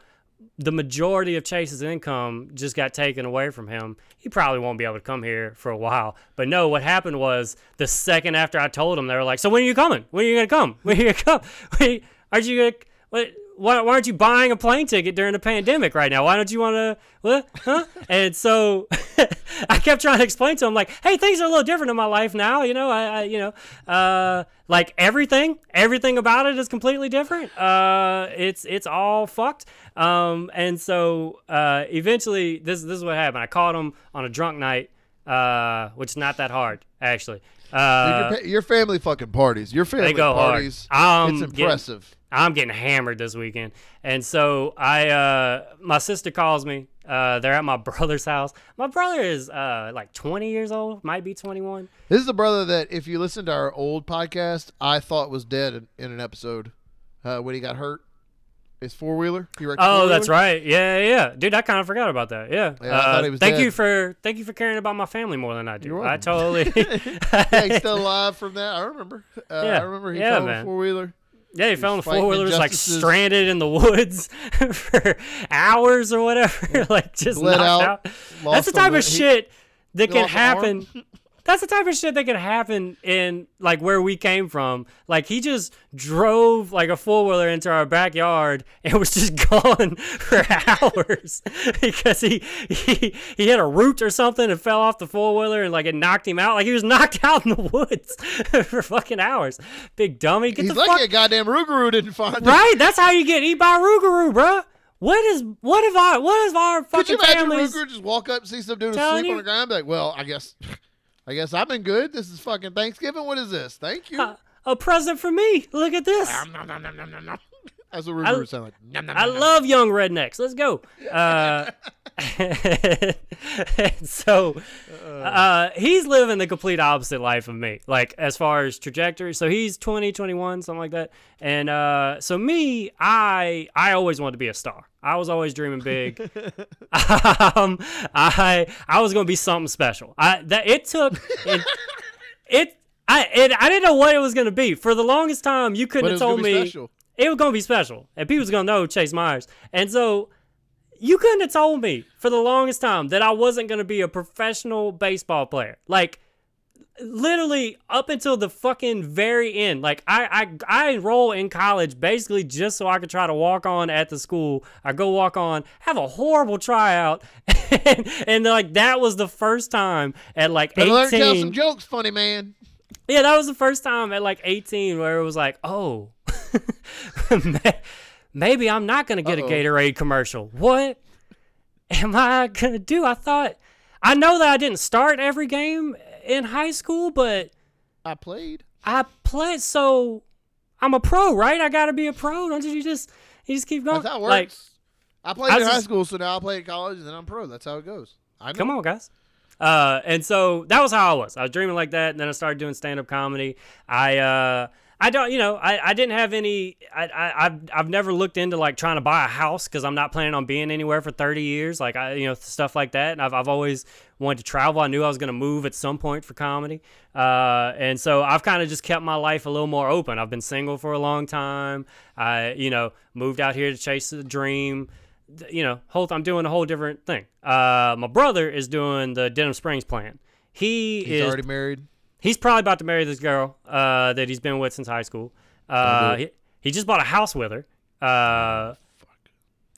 Speaker 1: the majority of Chase's income just got taken away from him. He probably won't be able to come here for a while. But no, what happened was the second after I told him, they were like, "So when are you coming? When are you gonna come? When are you gonna come? When, aren't you gonna? What, why, why aren't you buying a plane ticket during the pandemic right now? Why don't you want to? What? Huh? and so I kept trying to explain to him like, hey, things are a little different in my life now. You know, I, I you know, uh, like everything, everything about it is completely different. Uh, it's it's all fucked. Um, and so uh, eventually, this this is what happened. I caught him on a drunk night, uh, which is not that hard actually. Uh,
Speaker 2: your, your family fucking parties. Your family
Speaker 1: go hard.
Speaker 2: parties. It's
Speaker 1: getting-
Speaker 2: impressive.
Speaker 1: I'm getting hammered this weekend, and so I, uh, my sister calls me. Uh, they're at my brother's house. My brother is uh like 20 years old, might be 21.
Speaker 2: This is the brother that, if you listen to our old podcast, I thought was dead in, in an episode uh, when he got hurt. His four wheeler.
Speaker 1: Oh, that's right. Yeah, yeah, yeah. dude. I kind of forgot about that. Yeah.
Speaker 2: Yeah,
Speaker 1: Uh, thank
Speaker 2: dead.
Speaker 1: you for thank you for caring about my family more than I do. I totally.
Speaker 2: Yeah, he's still alive from that. I remember. Uh,
Speaker 1: Yeah.
Speaker 2: I remember he
Speaker 1: Yeah,
Speaker 2: fell in
Speaker 1: man.
Speaker 2: a four wheeler.
Speaker 1: Yeah, he fell in the four wheeler, was like stranded in the woods for hours or whatever, like just
Speaker 2: Bled
Speaker 1: knocked
Speaker 2: out,
Speaker 1: out. That's the type of shit that can
Speaker 2: lost an arm?
Speaker 1: happen. That's the type of shit that could happen in like where we came from. Like he just drove like a four wheeler into our backyard and was just gone for hours because he he he hit a root or something and fell off the four wheeler and like it knocked him out. Like he was knocked out in the woods for fucking hours. Big dummy, get
Speaker 2: He's
Speaker 1: the
Speaker 2: lucky
Speaker 1: fuck
Speaker 2: a goddamn Rougarou didn't find him.
Speaker 1: right. That's how you get eat by Rougarou, bruh. What is what if our what if our fucking
Speaker 2: Could you imagine
Speaker 1: families?
Speaker 2: Ruger just walk up, see some dude asleep on the ground, be like, "Well, I guess, I guess I've been good. This is fucking Thanksgiving. What is this? Thank you."
Speaker 1: a, a present for me. Look at this.
Speaker 2: That's what Ruger would sound like. Nom, nom,
Speaker 1: I
Speaker 2: nom,
Speaker 1: love young rednecks. Let's go. Uh, so uh, he's living the complete opposite life of me, like as far as trajectory. So he's 20, 21, something like that. And uh, so me, I I always wanted to be a star. I was always dreaming big. um, I I was gonna be something special. I that it took it. it I it, I didn't know what it was gonna be. For the longest time, you couldn't have told me
Speaker 2: special.
Speaker 1: It was gonna be special, and people was gonna know Chase Mayers. And so you couldn't have told me for the longest time that I wasn't gonna be a professional baseball player. Like literally up until the fucking very end. Like I I I enroll in college basically just so I could try to walk on at the school. I go walk on, have a horrible tryout, and, and like that was the first time at like
Speaker 2: Better learn to tell some jokes, funny man.
Speaker 1: Yeah, that was the first time at like 18 where it was like, oh, maybe I'm not going to get
Speaker 2: Uh-oh.
Speaker 1: a Gatorade commercial. What am I going to do? I thought, I know that I didn't start every game in high school, but
Speaker 2: I played.
Speaker 1: I played, so I'm a pro, right? I got to be a pro. Don't you just, you just keep going?
Speaker 2: That's how it
Speaker 1: Like,
Speaker 2: works. I played
Speaker 1: I
Speaker 2: in
Speaker 1: was
Speaker 2: high school, so now I play at college, and then I'm pro. That's how it goes. I know.
Speaker 1: Come on, guys. Uh, and so that was how I was. I was dreaming like that, and then I started doing stand up comedy. I uh, I don't, you know, I, I didn't have any. I, I I've I've never looked into like trying to buy a house because I'm not planning on being anywhere for 30 years. Like I, you know, stuff like that. And I've I've always wanted to travel. I knew I was going to move at some point for comedy. Uh, and so I've kind of just kept my life a little more open. I've been single for a long time. I, you know, moved out here to chase the dream you know, whole I'm doing a whole different thing. Uh, my brother is doing the Denham Springs plan. He
Speaker 2: He's
Speaker 1: is
Speaker 2: already married.
Speaker 1: He's probably about to marry this girl uh, that he's been with since high school. Uh, he, he just bought a house with her. Uh,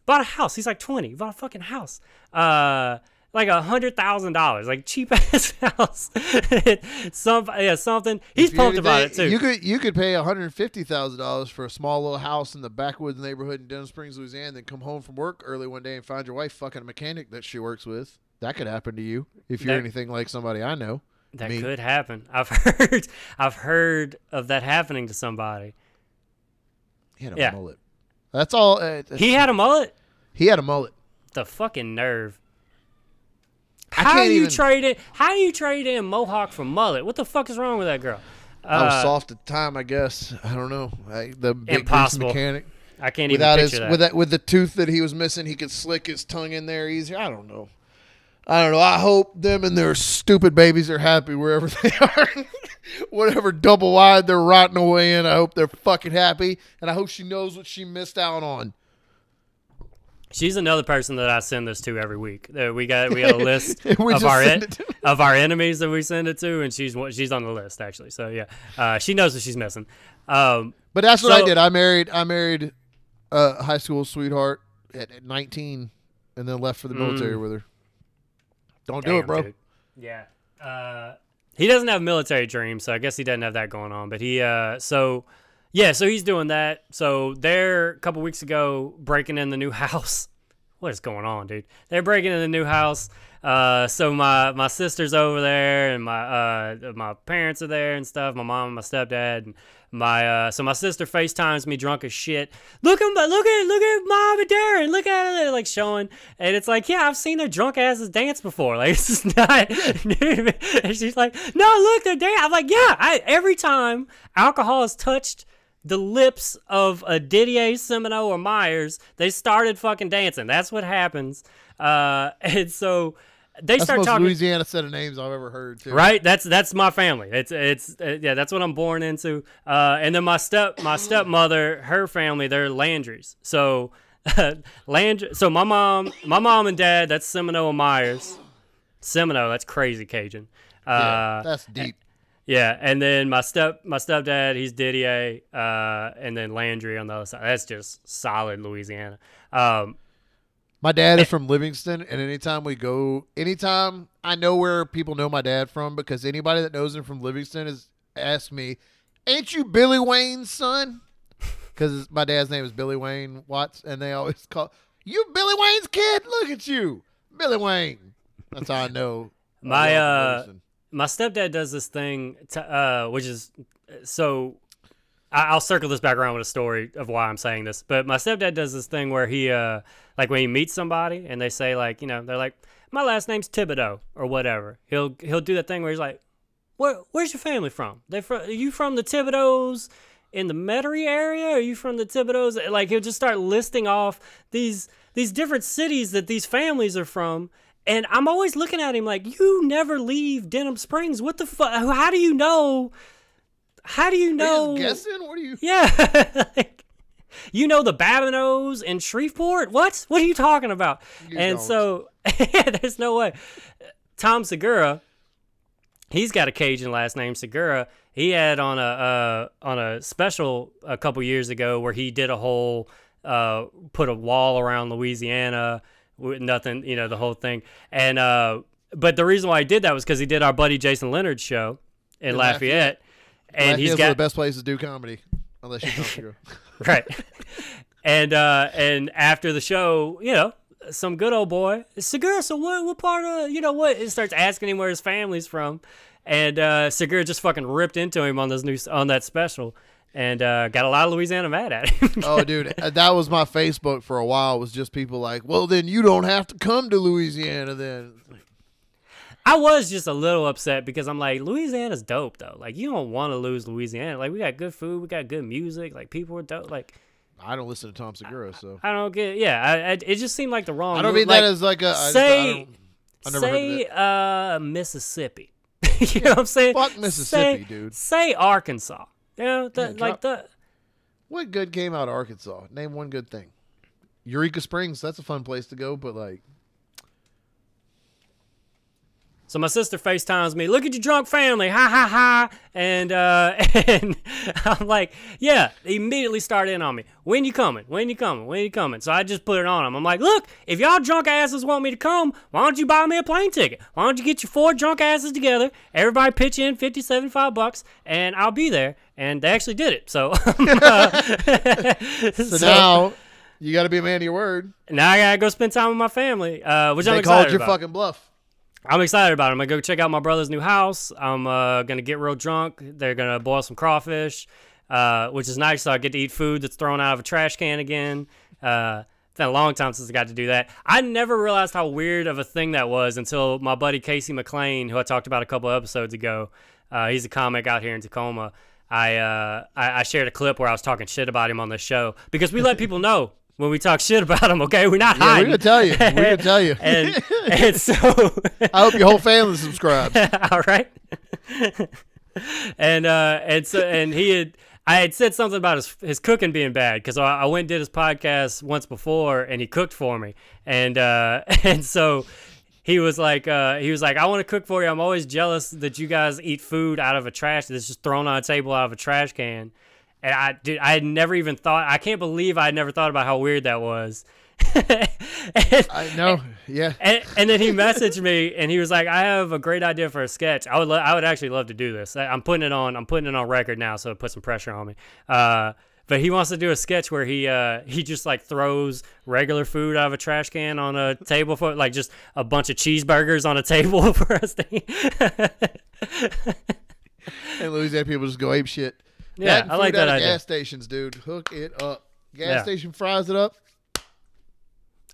Speaker 1: bought a house. He's like 20. He bought a fucking house. Uh, like a hundred thousand dollars, like cheap ass house. Some yeah, something. He's pumped
Speaker 2: did
Speaker 1: about it too.
Speaker 2: You could you could pay one hundred fifty thousand dollars for a small little house in the backwoods neighborhood in Denham Springs, Louisiana, then come home from work early one day and find your wife fucking a mechanic that she works with. That could happen to you if you're
Speaker 1: That-
Speaker 2: anything like somebody I know.
Speaker 1: That
Speaker 2: me.
Speaker 1: could happen. I've heard. I've heard of that happening to somebody.
Speaker 2: He had a
Speaker 1: Yeah.
Speaker 2: mullet. That's all. Uh,
Speaker 1: He had a mullet.
Speaker 2: he had a mullet.
Speaker 1: The fucking nerve.
Speaker 2: I
Speaker 1: How
Speaker 2: can't
Speaker 1: do you
Speaker 2: even-
Speaker 1: trade it? How do you trade in mohawk for mullet? What the fuck is wrong with that girl?
Speaker 2: I was
Speaker 1: Uh,
Speaker 2: soft at the time, I guess. I don't know. I, the big grease
Speaker 1: Impossible.
Speaker 2: mechanic.
Speaker 1: I can't
Speaker 2: Without
Speaker 1: even
Speaker 2: his
Speaker 1: picture that.
Speaker 2: with that with the tooth that he was missing, he could slick his tongue in there easier. I don't know. I don't know. I hope them and their stupid babies are happy wherever they are. Whatever double wide they're rotting away in, I hope they're fucking happy, and I hope she knows what she missed out on.
Speaker 1: She's another person that I send this to every week. Uh, we got we got a list of our en- of our enemies that we send it to, and she's she's on the list actually. So yeah, uh, she knows what she's missing. Um,
Speaker 2: But that's what I did. I married. I married a high school sweetheart at, at 19, and then left for the military with her. Don't do it, bro.
Speaker 1: dude. Yeah. Uh, he doesn't have military dreams, so I guess he doesn't have that going on. But he, uh, so yeah, so he's doing that. So they're a couple weeks ago breaking in the new house. What is going on, dude? They're breaking in the new house. Uh, so my my sister's over there, and my uh my parents are there and stuff. My mom and my stepdad, and my uh so my sister FaceTimes me drunk as shit. Look at look at look at mom and Darren. Look at it, like showing, and it's like yeah, I've seen their drunk asses dance before. Like this is not. and she's like, no, look, they're dancing. I'm like, yeah. I every time alcohol has touched the lips of a Didier Semino or Mayers, they started fucking dancing. That's what happens. Uh, and so they
Speaker 2: That's the
Speaker 1: start
Speaker 2: most
Speaker 1: talking.
Speaker 2: Louisiana set of names I've ever heard. Too.
Speaker 1: Right, that's that's my family. It's it's uh, yeah, that's what I'm born into. Uh, and then my step my stepmother, her family, they're Landrys. So Land, so my mom, my mom and dad, that's Seminole and Mayers. Seminole, that's crazy Cajun.
Speaker 2: Yeah,
Speaker 1: Uh,
Speaker 2: that's deep.
Speaker 1: yeah, and then my step my stepdad, he's Didier, uh, and then Landry on the other side. That's just solid Louisiana. Um,
Speaker 2: My dad is from Livingston, and anytime we go, anytime I know where people know my dad from, because anybody that knows him from Livingston has asked me, "Ain't you Billy Wayne's son?" Because my dad's name is Billy Wayne Watts, and they always call you Billy Wayne's kid. Look at you, Billy Wayne. That's how I know.
Speaker 1: My, uh,
Speaker 2: Livingston.
Speaker 1: my stepdad does this thing, to, uh, which is so. I'll circle this back around with a story of why I'm saying this. But my stepdad does this thing where he, uh, like, when he meets somebody and they say, like, you know, they're like, "My last name's Thibodeau" or whatever. He'll he'll do that thing where he's like, "Where where's your family from? They? Are you from the Thibodeaus in the Metairie area? Are you from the Thibodeaus?" Like he'll just start listing off these these different cities that these families are from. And I'm always looking at him like, you never leave Denham Springs. What the fuck? How do you know? How do you know?
Speaker 2: guessing? What are you?
Speaker 1: Yeah. like, you know the Babineaus in Shreveport? What? What are you talking about?
Speaker 2: You
Speaker 1: and
Speaker 2: don't.
Speaker 1: so there's no way. Tom Segura, he's got a Cajun last name, Segura. He had on a uh, on a special a couple years ago where he did a whole uh, put a wall around Louisiana with nothing, you know, the whole thing. And uh, but the reason why he did that was because he did our buddy Jason Leonard's show in
Speaker 2: In
Speaker 1: Lafayette,
Speaker 2: Lafayette.
Speaker 1: And he's
Speaker 2: one
Speaker 1: got
Speaker 2: of the best places to do comedy, unless you come to
Speaker 1: right. and uh, and after the show, you know, some good old boy, Segura. So what? What part of you know what? It starts asking him where his family's from, and uh, Segura just fucking ripped into him on this new on that special, and uh, got a lot of Louisiana mad at him.
Speaker 2: Oh, dude, uh, that was my Facebook for a while. Was just people like, well, then you don't have to come to Louisiana. Then
Speaker 1: I was just a little upset because I'm like, Louisiana's dope though. Like you don't want to lose Louisiana. Like we got good food, we got good music. Like people are dope. Like
Speaker 2: I don't listen to Tom Segura, so
Speaker 1: I don't get. Yeah, I, I, it just seemed like the wrong.
Speaker 2: I don't
Speaker 1: move.
Speaker 2: mean
Speaker 1: like,
Speaker 2: that as like a I
Speaker 1: say-
Speaker 2: I
Speaker 1: say uh Mississippi. you know what I'm saying?
Speaker 2: Fuck Mississippi,
Speaker 1: say,
Speaker 2: dude.
Speaker 1: Say Arkansas. You know, the,
Speaker 2: Yeah,
Speaker 1: like the
Speaker 2: What good came out of Arkansas? Name one good thing. Eureka Springs, that's a fun place to go, but like,
Speaker 1: So my sister FaceTimes me, look at your drunk family, ha ha ha. And uh and I'm like, yeah, they immediately start in on me. When you coming? When you coming? When you coming? So I just put it on them. I'm like, look, if y'all drunk asses want me to come, why don't you buy me a plane ticket? Why don't you get your four drunk asses together? Everybody pitch in 50, 75 bucks, and I'll be there. And they actually did it. So, uh,
Speaker 2: so, now you got to be a man of your word.
Speaker 1: now I gotta go spend time with my family, uh, which I'm
Speaker 2: They
Speaker 1: excited
Speaker 2: called your
Speaker 1: about.
Speaker 2: fucking bluff.
Speaker 1: I'm excited about it. I'm gonna go check out my brother's new house. I'm uh, gonna get real drunk. They're gonna boil some crawfish, uh, which is nice. So I get to eat food that's thrown out of a trash can again. Uh, it's been a long time since I got to do that. I never realized how weird of a thing that was until my buddy Casey McLean, who I talked about a couple episodes ago. Uh, he's a comic out here in Tacoma. I, uh, I I shared a clip where I was talking shit about him on the show because we let people know when we talk shit about him. Okay, we're not
Speaker 2: Yeah, we're gonna tell you. We're gonna tell you.
Speaker 1: and and so
Speaker 2: I hope your whole family subscribes.
Speaker 1: all right. and uh, and so and he had I had said something about his his cooking being bad because I, I went and did his podcast once before and he cooked for me and uh, and so he was like uh, he was like I want to cook for you. I'm always jealous that you guys eat food out of a trash that's just thrown on a table out of a trash can. And I dude, I had never even thought. I can't believe I had never thought about how weird that was. and,
Speaker 2: I know. Yeah.
Speaker 1: and, and then he messaged me and he was like, "I have a great idea for a sketch. I would lo- I would actually love to do this. I, I'm putting it on. I'm putting it on record now, so it put some pressure on me. Uh, but he wants to do a sketch where he uh, he just like throws regular food out of a trash can on a table for like just a bunch of cheeseburgers on a table for us to eat.
Speaker 2: And Louisiana people just go ape shit.
Speaker 1: Yeah,
Speaker 2: and
Speaker 1: I like
Speaker 2: out
Speaker 1: that
Speaker 2: of
Speaker 1: idea.
Speaker 2: Gas stations, dude. Hook it up. Gas
Speaker 1: Yeah.
Speaker 2: station fries it up.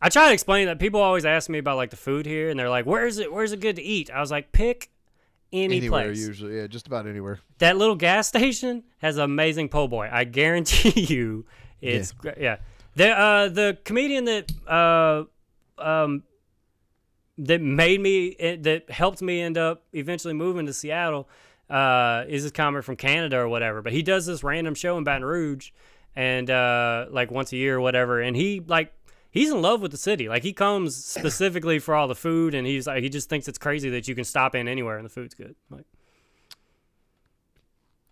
Speaker 1: I try to explain that people always ask me about like the food here, and they're like, "Where's it? Where's it good to eat?" I was like, "Pick any
Speaker 2: Anywhere
Speaker 1: place."
Speaker 2: usually. Yeah, just about anywhere.
Speaker 1: that little gas station has amazing po' boy. I guarantee you, it's yeah. yeah. The uh, the comedian that uh, um, that made me eh, that helped me end up eventually moving to Seattle uh, is this comic from Canada or whatever. But he does this random show in Baton Rouge, and uh, like once a year or whatever. And he like he's in love with the city. Like he comes specifically for all the food, and he's like he just thinks it's crazy that you can stop in anywhere and the food's good. Like.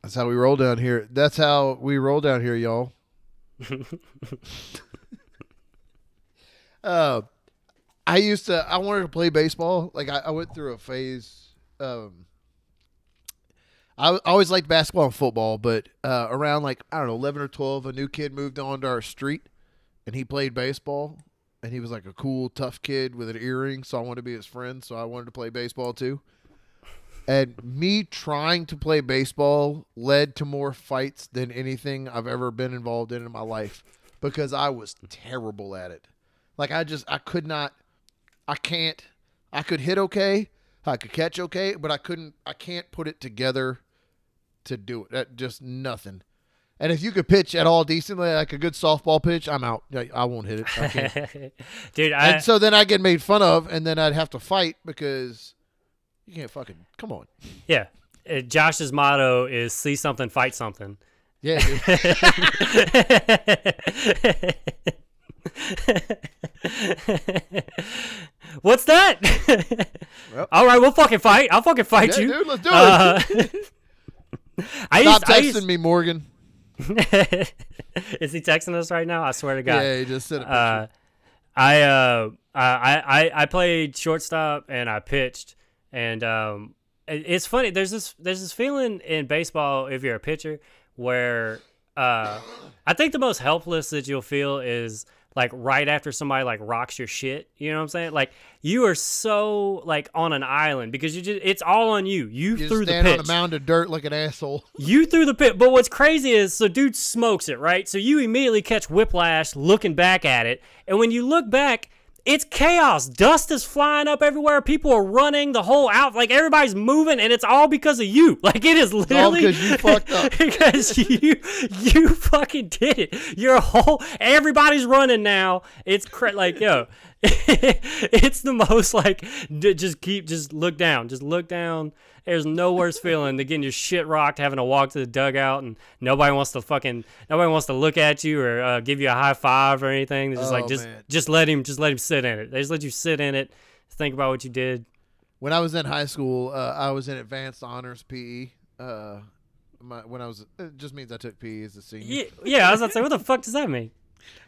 Speaker 2: That's how we roll down here. That's how we roll down here, y'all. uh, I used to. I wanted to play baseball. Like I, I went through a phase. Um, I, always liked basketball and football, but uh, around like I don't know, eleven or twelve, a new kid moved onto our street, and he played baseball, and he was like a cool, tough kid with an earring. So I wanted to be his friend. So I wanted to play baseball too. And me trying to play baseball led to more fights than anything I've ever been involved in in my life because I was terrible at it. Like I just I could not I can't I could hit okay, I could catch okay, but I couldn't I can't put it together to do it. That just nothing. And if you could pitch at all decently, like a good softball pitch, I'm out. I I won't hit it. I.
Speaker 1: Dude, I,
Speaker 2: and so then I get made fun of, and then I'd have to fight because you can't fucking come on.
Speaker 1: yeah. Uh, Josh's motto is see something, fight something.
Speaker 2: Yeah, dude.
Speaker 1: What's that?
Speaker 2: Well-
Speaker 1: All right, we'll fucking fight. I'll fucking fight
Speaker 2: yeah,
Speaker 1: you.
Speaker 2: dude, let's do it.
Speaker 1: Uh, I
Speaker 2: Stop
Speaker 1: used, I
Speaker 2: texting
Speaker 1: used,
Speaker 2: me, Morgan.
Speaker 1: is he texting us right now? I swear to God.
Speaker 2: Yeah, he just said it.
Speaker 1: Uh, I uh, I I I played shortstop and I pitched, and um, it's funny. There's this there's this feeling in baseball if you're a pitcher where uh, I think the most helpless that you'll feel is like right after somebody like rocks your shit. You know what I'm saying? Like you are so like on an island because you just it's all on you. You,
Speaker 2: you
Speaker 1: threw the pitch.
Speaker 2: on a mound of dirt like an asshole.
Speaker 1: You threw the pit, but what's crazy is so dude smokes it, right? So you immediately catch whiplash looking back at it, and when you look back, it's chaos. Dust is flying up everywhere. People are running. The whole out, like everybody's moving, and it's all because of you. Like it is literally
Speaker 2: because you fucked up.
Speaker 1: because you you fucking did it. Your whole everybody's running now. It's cra- like yo, it's the most like d- just keep just look down, just look down. There's no worse feeling than getting your shit rocked, having to walk to the dugout, and nobody wants to fucking nobody wants to look at you or uh, give you a high five or anything. They're just like
Speaker 2: Oh,
Speaker 1: just
Speaker 2: man.
Speaker 1: just let him just let him sit in it. They just let you sit in it, think about what you did.
Speaker 2: When I was in high school, uh, I was in advanced honors PE. Uh, my, when I was, it just means I took PE as a senior.
Speaker 1: Yeah, yeah. I was about to say, what the fuck does that mean?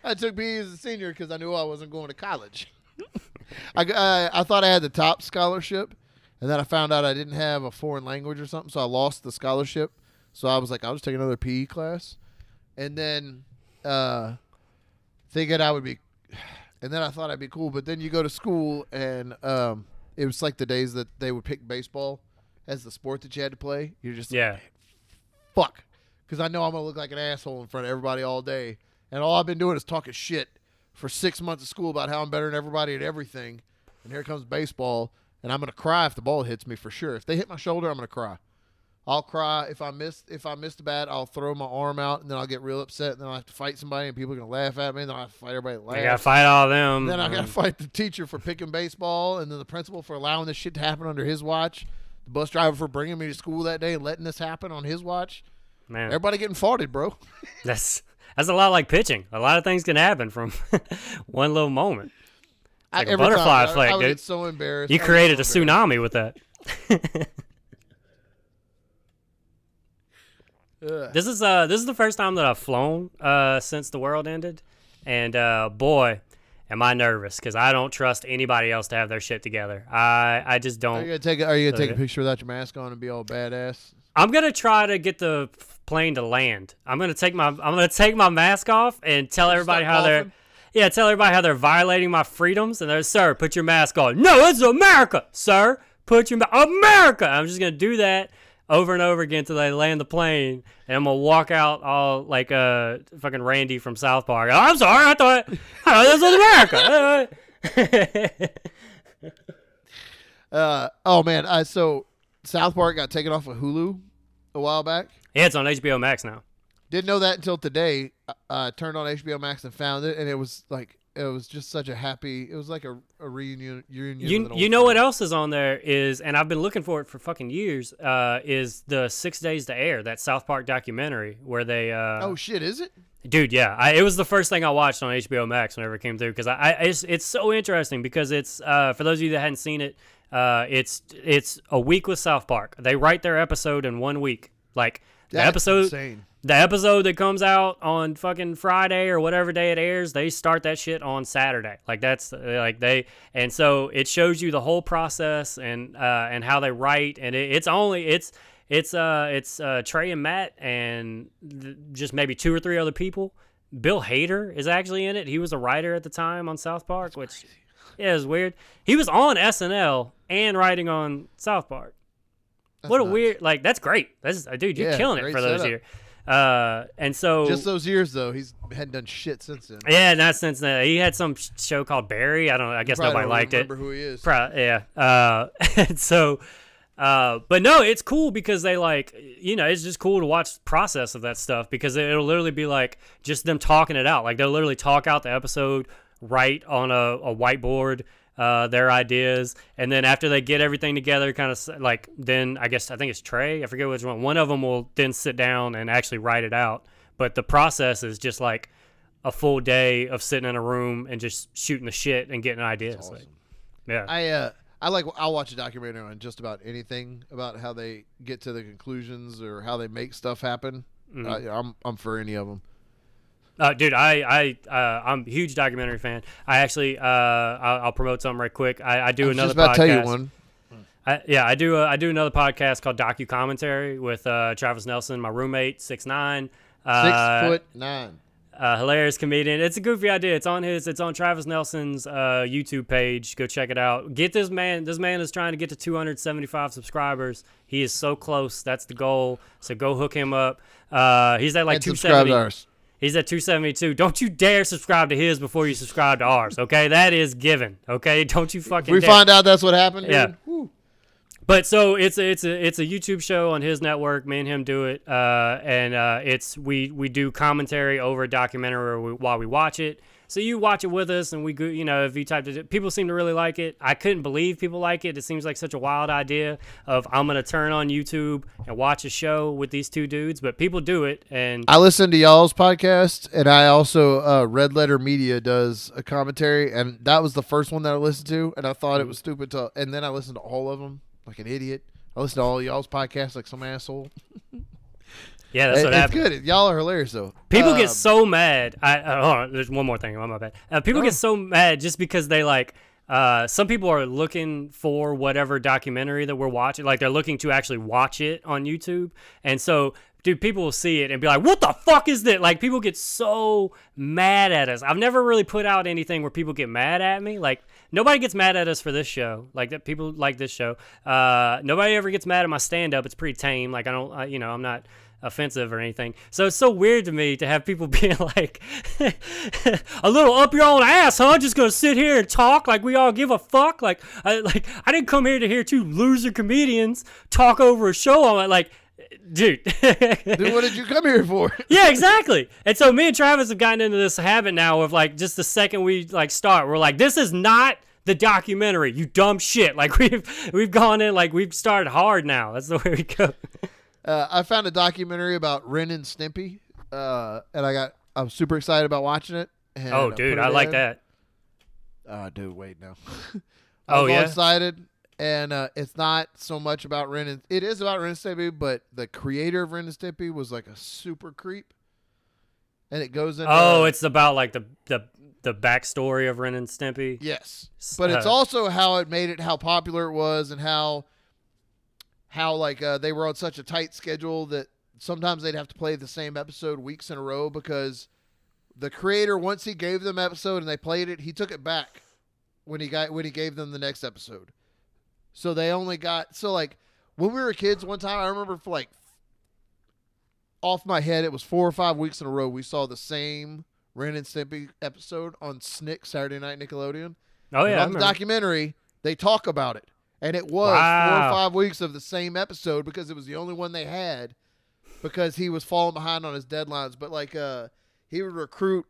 Speaker 2: I took PE as a senior because I knew I wasn't going to college. I, I I thought I had the top scholarship, and then I found out I didn't have a foreign language or something, so I lost the scholarship. So I was like, I'll just take another PE class, and then uh, thinking I would be, and then I thought I'd be cool. But then you go to school, and um, it was like the days that they would pick baseball as the sport that you had to play. You're just like,
Speaker 1: Yeah.
Speaker 2: fuck, because I know I'm gonna look like an asshole in front of everybody all day, and all I've been doing is talking shit for six months of school about how I'm better than everybody at everything, and here comes baseball, and I'm gonna cry if the ball hits me for sure. If they hit my shoulder, I'm gonna cry. I'll cry if I miss if I miss the bat. I'll throw my arm out, and then I'll get real upset, and then I'll have to fight somebody, and people are gonna laugh at me, and then I have to fight everybody. That
Speaker 1: I gotta fight all them.
Speaker 2: Then I gotta fight the teacher for picking baseball, and then the principal for allowing this shit to happen under his watch. The bus driver for bringing me to school that day and letting this happen on his watch.
Speaker 1: Man,
Speaker 2: Everybody getting farted, bro.
Speaker 1: that's that's a lot like pitching. A lot of things can happen from one little moment. Like a butterfly
Speaker 2: time, I-
Speaker 1: effect,
Speaker 2: I,
Speaker 1: dude.
Speaker 2: so embarrassed.
Speaker 1: You
Speaker 2: I would get
Speaker 1: created a
Speaker 2: so embarrassed.
Speaker 1: tsunami with that. This is uh this is the first time that I've flown uh since the world ended, and uh boy, am I nervous because I don't trust anybody else to have their shit together. I I just don't.
Speaker 2: Are you gonna take? A, are you gonna take a picture without your mask on and be all badass?
Speaker 1: I'm gonna try to get the plane to land. I'm gonna take my I'm gonna take my mask off and tell everybody
Speaker 2: start
Speaker 1: how they're
Speaker 2: coughing?
Speaker 1: Yeah tell everybody how they're violating my freedoms and they're sir put your mask on. No, it's America, sir. Put your ma- America. I'm just gonna do that over and over again until they land the plane and I'm gonna walk out all like uh fucking Randy from South Park. "Oh, I'm sorry, I thought, I thought this was America.
Speaker 2: Uh, oh man, I so South Park got taken off of Hulu a while back.
Speaker 1: yeah, it's on HBO Max now.
Speaker 2: Didn't know that until today. Uh, uh, turned on HBO Max and found it, and it was like it was just such a happy. It was like a, a reunion. reunion
Speaker 1: You you know what else is on there is, and I've been looking for it for fucking years. Uh, is the Six Days to Air that South Park documentary where they uh,
Speaker 2: Oh shit, is it?
Speaker 1: dude yeah I, it was the first thing I watched on HBO Max whenever it came through because I, I it's it's so interesting because it's uh for those of you that hadn't seen it uh it's it's a week with South Park they write their episode in one week like the
Speaker 2: That's
Speaker 1: episode
Speaker 2: insane.
Speaker 1: The episode that comes out on fucking Friday or whatever day it airs, they start that shit on Saturday. Like that's like they and so it shows you the whole process and uh and how they write and it, it's only it's it's uh it's uh Trey and Matt and th- just maybe two or three other people. Bill Hader is actually in it. He was a writer at the time on South Park, which yeah, is weird. He was on SNL and writing on South Park
Speaker 2: That's
Speaker 1: what a
Speaker 2: nuts.
Speaker 1: weird like that's great that's dude you're
Speaker 2: Yeah,
Speaker 1: killing it for those
Speaker 2: setup.
Speaker 1: years uh and so
Speaker 2: Just those years though. He's hadn't done shit since then.
Speaker 1: yeah not since then he had some show called barry i don't know i guess nobody liked it
Speaker 2: remember who he is.
Speaker 1: Pro- yeah uh and so uh but no it's cool because they like you know it's just cool to watch the process of that stuff because it'll literally be like just them talking it out like they'll literally talk out the episode right on a, a whiteboard uh, their ideas, and then after they get everything together, kind of like then I guess I think it's Trey. I forget which one. One of them will then sit down and actually write it out. But the process is just like a full day of sitting in a room and just shooting the shit and getting ideas. Like, yeah,
Speaker 2: I uh I like I'll watch a documentary on just about anything about how they get to the conclusions or how they make stuff happen.
Speaker 1: Mm-hmm.
Speaker 2: Uh, I'm I'm for any of them.
Speaker 1: Uh, dude, I I uh, I'm a huge documentary fan. I actually uh I'll, I'll promote something right quick. I, I do
Speaker 2: I
Speaker 1: another
Speaker 2: just about
Speaker 1: podcast.
Speaker 2: tell you one.
Speaker 1: I, yeah, I do. A, I do another podcast called Docu Commentary with uh, Travis Nelson, my roommate, six nine. Uh,
Speaker 2: Six foot nine.
Speaker 1: uh, hilarious comedian. It's a goofy idea. It's on his. It's on Travis Nelson's uh, YouTube page. Go check it out. Get this man. This man is trying to get to 275 subscribers. He is so close. That's the goal. So go hook him up. Uh, he's at like
Speaker 2: and subscribe
Speaker 1: 270. He's at 272. Don't you dare subscribe to his before you subscribe to ours. Okay, that is given. Okay, don't you fucking.
Speaker 2: we
Speaker 1: dare.
Speaker 2: find out that's what happened,
Speaker 1: Yeah. But so it's a, it's a it's a YouTube show on his network. Me and him do it, uh, and uh, it's we we do commentary over a documentary while we watch it. So you watch it with us, and we go. You know, if you typed it, people seem to really like it. I couldn't believe people like it. It seems like such a wild idea of I'm gonna turn on YouTube and watch a show with these two dudes, but people do it, and
Speaker 2: I listen to y'all's podcast, and I also uh, Red Letter Media does a commentary, and that was the first one that I listened to, and I thought it was stupid. To, and then I listened to all of them like an idiot. I listened to all y'all's podcasts like some asshole.
Speaker 1: yeah, that's
Speaker 2: It-
Speaker 1: what
Speaker 2: it's
Speaker 1: happened.
Speaker 2: good. Y'all are hilarious though.
Speaker 1: People
Speaker 2: Um,
Speaker 1: get so mad. I uh, hold on. There's one more thing. My bad. Uh, people
Speaker 2: Oh.
Speaker 1: get so mad just because they like. Uh, some people are looking for whatever documentary that we're watching. Like they're looking to actually watch it on YouTube, and so. Dude, people will see it and be like, "What the fuck is that?" Like, people get so mad at us. I've never really put out anything where people get mad at me. Like, nobody gets mad at us for this show. Like that, people like this show. Uh, nobody ever gets mad at my stand-up. It's pretty tame. Like, I don't, I, you know, I'm not offensive or anything. So it's so weird to me to have people being like, a little up your own ass, huh? Just gonna sit here and talk like we all give a fuck. Like, I like I didn't come here to hear two loser comedians talk over a show. I'm like, dude.
Speaker 2: Dude, what did you come here for?
Speaker 1: yeah, exactly. And so me and Travis have gotten into this habit now of like just the second we like start, we're like, this is not the documentary, you dumb shit. Like we've we've gone in like we've started hard now. That's the way we go.
Speaker 2: Uh, I found a documentary about Ren and Stimpy, uh, and I got I'm super excited about watching it. and
Speaker 1: Oh, dude, I like that.
Speaker 2: Uh, dude, wait now.
Speaker 1: Oh,
Speaker 2: I all
Speaker 1: yeah?
Speaker 2: excited, and uh, it's not so much about Ren and it is about Ren and Stimpy, but the creator of Ren and Stimpy was like a super creep, and it goes into
Speaker 1: Oh, it's about like the the the backstory of Ren and Stimpy.
Speaker 2: yes, but it's
Speaker 1: uh,
Speaker 2: also how it made it, how popular it was, and how how like uh, they were on such a tight schedule that sometimes they'd have to play the same episode weeks in a row because the creator once he gave them episode and they played it, he took it back when he got when he gave them the next episode. So they only got so like when we were kids one time I remember for like off my head it was 4 or 5 weeks in a row we saw the same Ren and Stimpy episode on Snick Saturday Night Nickelodeon.
Speaker 1: Oh yeah,
Speaker 2: on the documentary, they talk about it. And it was four or five weeks of the same episode because it was the only one they had because he was falling behind on his deadlines. But like uh he would recruit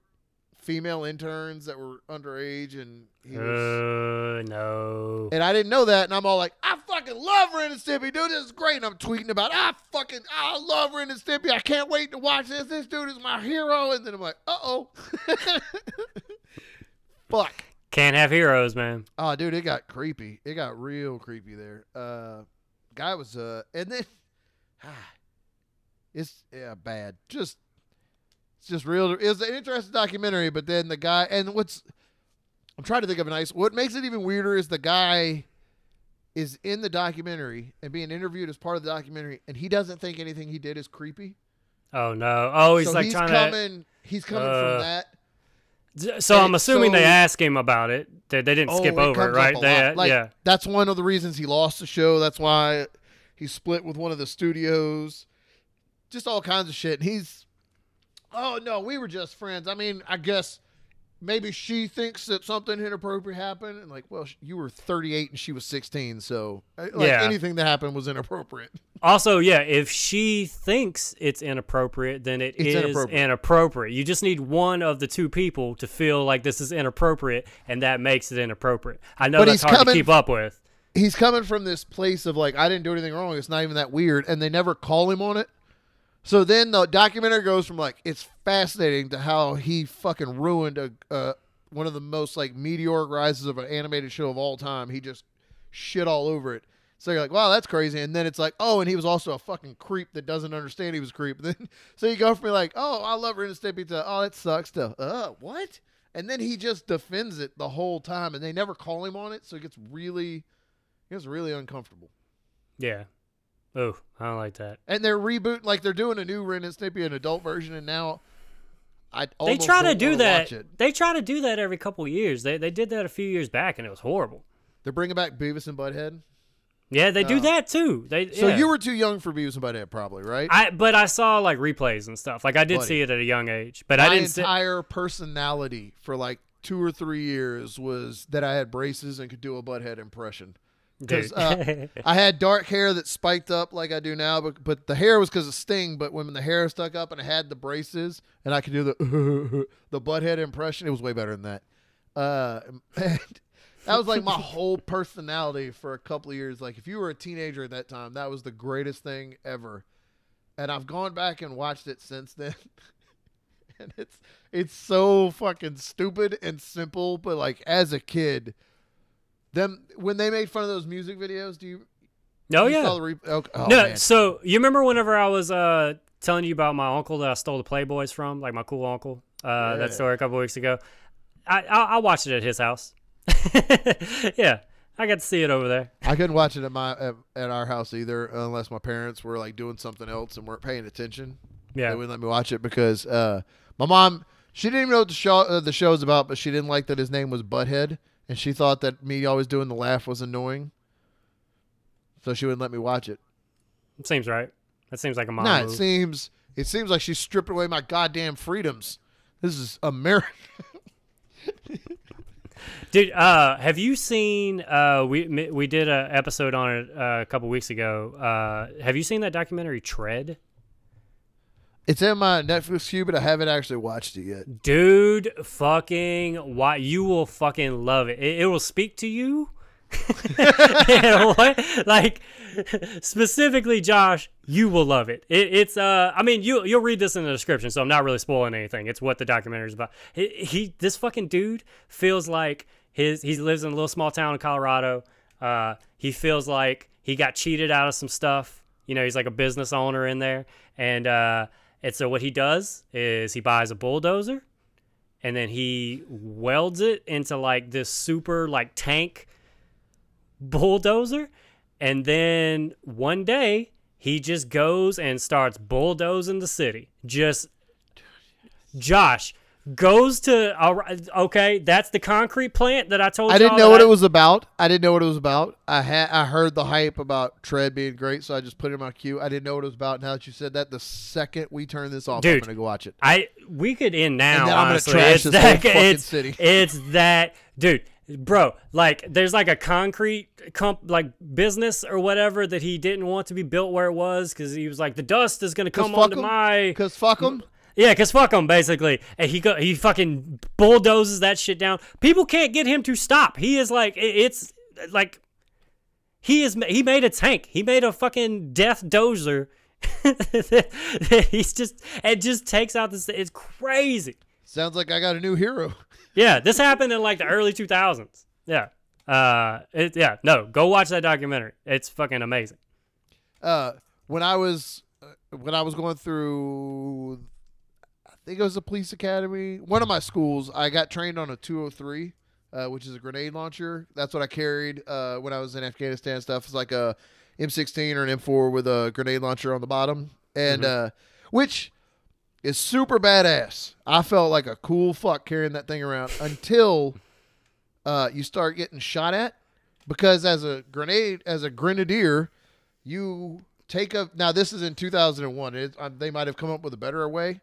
Speaker 2: female interns that were underage and he was
Speaker 1: Uh, no.
Speaker 2: and I didn't know that, and I'm all like, I fucking love Ren and Stimpy, dude. This is great. And I'm tweeting about, I fucking, I love Ren and Stimpy. I can't wait to watch this. This dude is my hero. And then I'm like, uh oh, fuck.
Speaker 1: Can't have heroes, man.
Speaker 2: Oh, dude, it got creepy. It got real creepy there. Uh, guy was uh, and then, ah, it's yeah bad. Just, it's just real. It's an interesting documentary, but then the guy and what's, I'm trying to think of a nice. What makes it even weirder is the guy, is in the documentary and being interviewed as part of the documentary, and he doesn't think anything he did is creepy.
Speaker 1: Oh no. Oh, he's
Speaker 2: so
Speaker 1: like
Speaker 2: he's
Speaker 1: trying
Speaker 2: coming. He's coming
Speaker 1: Uh,
Speaker 2: from that.
Speaker 1: So I'm
Speaker 2: and
Speaker 1: assuming they asked him about it. They, they didn't
Speaker 2: Oh,
Speaker 1: skip over it,
Speaker 2: comes up
Speaker 1: right? They.
Speaker 2: Like,
Speaker 1: yeah.
Speaker 2: That's one of the reasons he lost the show. That's why he split with one of the studios. Just all kinds of shit. And he's, oh no, we were just friends. I mean, I guess maybe she thinks that something inappropriate happened, and like, well, you were 38 and she was 16, so uh, like
Speaker 1: Yeah.
Speaker 2: anything that happened was inappropriate.
Speaker 1: Also, yeah, if she thinks it's inappropriate, then it
Speaker 2: It's
Speaker 1: is
Speaker 2: inappropriate.
Speaker 1: inappropriate. You just need one of the two people to feel like this is inappropriate, and that makes it inappropriate. I know
Speaker 2: But
Speaker 1: that's
Speaker 2: he's
Speaker 1: hard
Speaker 2: coming-
Speaker 1: to keep up with.
Speaker 2: He's coming from this place of like, I didn't do anything wrong. It's not even that weird, and they never call him on it. So then the documentary goes from like it's fascinating to how he fucking ruined a one of the most like meteoric rises of an animated show of all time. He just shit all over it. So you're like, wow, that's crazy. And then it's like, oh, and he was also a fucking creep that doesn't understand he was a creep. Then so you go from like, oh, I love Ren and Stimpy to oh, that sucks to uh, what? And then he just defends it the whole time, and they never call him on it, so it gets really, it gets really uncomfortable.
Speaker 1: Yeah. Oh, I don't like that.
Speaker 2: And they're rebooting, like they're doing a new Ren and Stimpy, an adult version, and now I
Speaker 1: They try to do that. They try to do that every couple of years. They they did that a few years back, and it was horrible.
Speaker 2: They're bringing back Beavis and Butthead.
Speaker 1: Yeah, they do
Speaker 2: Oh.
Speaker 1: that too. They
Speaker 2: So
Speaker 1: yeah.
Speaker 2: you were too young for Beavis and Butthead, probably, right?
Speaker 1: I but I saw like replays and stuff. Like I did
Speaker 2: Buddy.
Speaker 1: see it at a young age, but
Speaker 2: My
Speaker 1: I didn't. see
Speaker 2: entire personality for like two or three years was that I had braces and could do a Butthead impression. Because uh, I had dark hair that spiked up like I do now, but but the hair was because of Sting. But when the hair stuck up and I had the braces and I could do the the butthead impression, it was way better than that. Uh, and that was like my whole personality for a couple of years. Like if you were a teenager at that time, that was the greatest thing ever. And I've gone back and watched it since then. and it's it's so fucking stupid and simple, but like as a kid, them when they made fun of those music videos, do you?
Speaker 1: oh yeah.
Speaker 2: re- oh, oh,
Speaker 1: no,
Speaker 2: man.
Speaker 1: so you remember whenever I was uh telling you about my uncle that I stole the Playboys from, like my cool uncle, uh,
Speaker 2: Yeah.
Speaker 1: that story a couple weeks ago. I, I I watched it at his house. yeah, I got to see it over there.
Speaker 2: I couldn't watch it at my at, at our house either, unless my parents were like doing something else and weren't paying attention.
Speaker 1: Yeah,
Speaker 2: They wouldn't let me watch it because uh, my mom she didn't even know what the show uh, the show's about, but she didn't like that his name was Butthead, and she thought that me always doing the laugh was annoying. So she wouldn't let me watch it.
Speaker 1: It seems right. That seems like a mom
Speaker 2: nah, it
Speaker 1: move.
Speaker 2: seems it seems like she's stripping away my goddamn freedoms. This is America.
Speaker 1: Dude, uh, have you seen? Uh, we we did a episode on it uh, a couple weeks ago. Uh, have you seen that documentary Tread?
Speaker 2: It's in my Netflix queue, but I haven't actually watched it yet.
Speaker 1: Dude, fucking, why you will fucking love it. It, it will speak to you. Like specifically, Josh, you will love it. it. It's uh, I mean, you you'll read this in the description, so I'm not really spoiling anything. It's what the documentary is about. He, he this fucking dude feels like his he lives in a little small town in Colorado. Uh, he feels like he got cheated out of some stuff. You know, he's like a business owner in there, and uh, and so what he does is he buys a bulldozer and then he welds it into like this super like tank bulldozer. And then one day he just goes and starts bulldozing the city. Just josh goes to all right, okay that's the concrete plant that i told
Speaker 2: I didn't know what
Speaker 1: I-
Speaker 2: it was about. I didn't know what it was about. I had I heard the hype about Tread being great, so I just put it in my queue. I didn't know what it was about. Now that you said that, the second we turn this off, I'm gonna go watch it.
Speaker 1: I we could end now.
Speaker 2: And then I'm gonna
Speaker 1: honestly.
Speaker 2: trash
Speaker 1: it's
Speaker 2: this
Speaker 1: that, it's,
Speaker 2: city.
Speaker 1: It's that, dude, bro. Like, there's like a concrete comp, like business or whatever that he didn't want to be built where it was because he was like, the dust is gonna come onto
Speaker 2: 'em?
Speaker 1: my
Speaker 2: Cause fuck them.
Speaker 1: Yeah, cause fuck him basically, and he go he fucking bulldozes that shit down. People can't get him to stop. He is like it's like he is he made a tank. He made a fucking death dozer. He's just it just takes out this. It's crazy.
Speaker 2: Sounds like I got a new hero.
Speaker 1: Yeah, this happened in like the early 2000s. Yeah. Uh, it, yeah, no, go watch that documentary. It's fucking amazing.
Speaker 2: Uh, when I was uh, when I was going through, think it was a police academy. One of my schools, I got trained on a 203, uh, which is a grenade launcher. That's what I carried uh, when I was in Afghanistan. Stuff it's like a M16 or an M4 with a grenade launcher on the bottom, and uh, which is super badass. I felt like a cool fuck carrying that thing around until uh, you start getting shot at. Because as a grenade, as a grenadier, you take a now this is in 2001 it, uh, they might have come up with a better way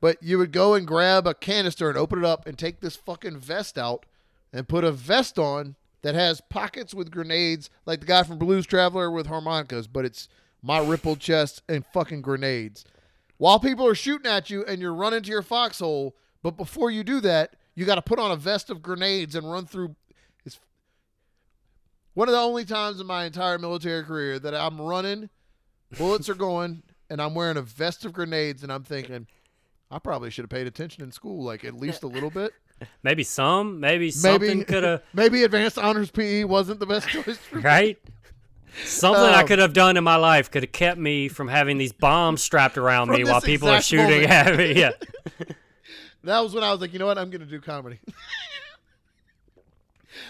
Speaker 2: but you would go and grab a canister and open it up and take this fucking vest out and put a vest on that has pockets with grenades like the guy from blues traveler with harmonicas but it's my rippled chest and fucking grenades. While people are shooting at you and you're running to your foxhole but before you do that you got to put on a vest of grenades and run through. It's one of the only times in my entire military career that I'm running, bullets are going, and I'm wearing a vest of grenades, and I'm thinking, I probably should have paid attention in school, like at least a little bit.
Speaker 1: Maybe some, maybe something could have,
Speaker 2: maybe advanced honors PE wasn't the best choice. For
Speaker 1: right? Something I
Speaker 2: Um,
Speaker 1: could have done in my life could have kept me from having these bombs strapped around me while people are shooting
Speaker 2: moment.
Speaker 1: at me. Yeah.
Speaker 2: That was when I was like, you know what, I'm going to do comedy.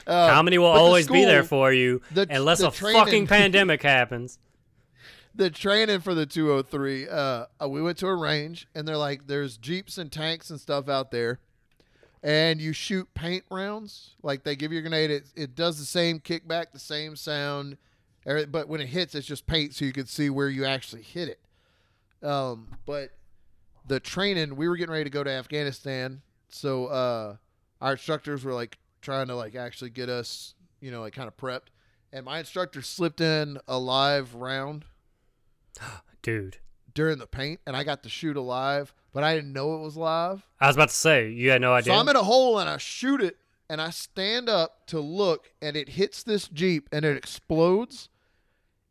Speaker 2: Uh,
Speaker 1: Comedy will
Speaker 2: the
Speaker 1: always be there for you
Speaker 2: the-
Speaker 1: unless
Speaker 2: the
Speaker 1: a
Speaker 2: training-
Speaker 1: fucking pandemic happens.
Speaker 2: The training for the 203 uh, uh, we went to a range and they're like there's jeeps and tanks and stuff out there and you shoot paint rounds. Like they give you a grenade. It, it does the same kickback the same sound but when it hits it's just paint so you can see where you actually hit it. Um, but the training we were getting ready to go to afghanistan so uh, our instructors were like trying to like actually get us you know like kind of prepped. And my instructor slipped in a live round
Speaker 1: Dude.
Speaker 2: during the paint and I got to shoot a live, but I didn't know it was live.
Speaker 1: I was about to say, you had no idea.
Speaker 2: So I'm in a hole and I shoot it and I stand up to look and it hits this Jeep and it explodes.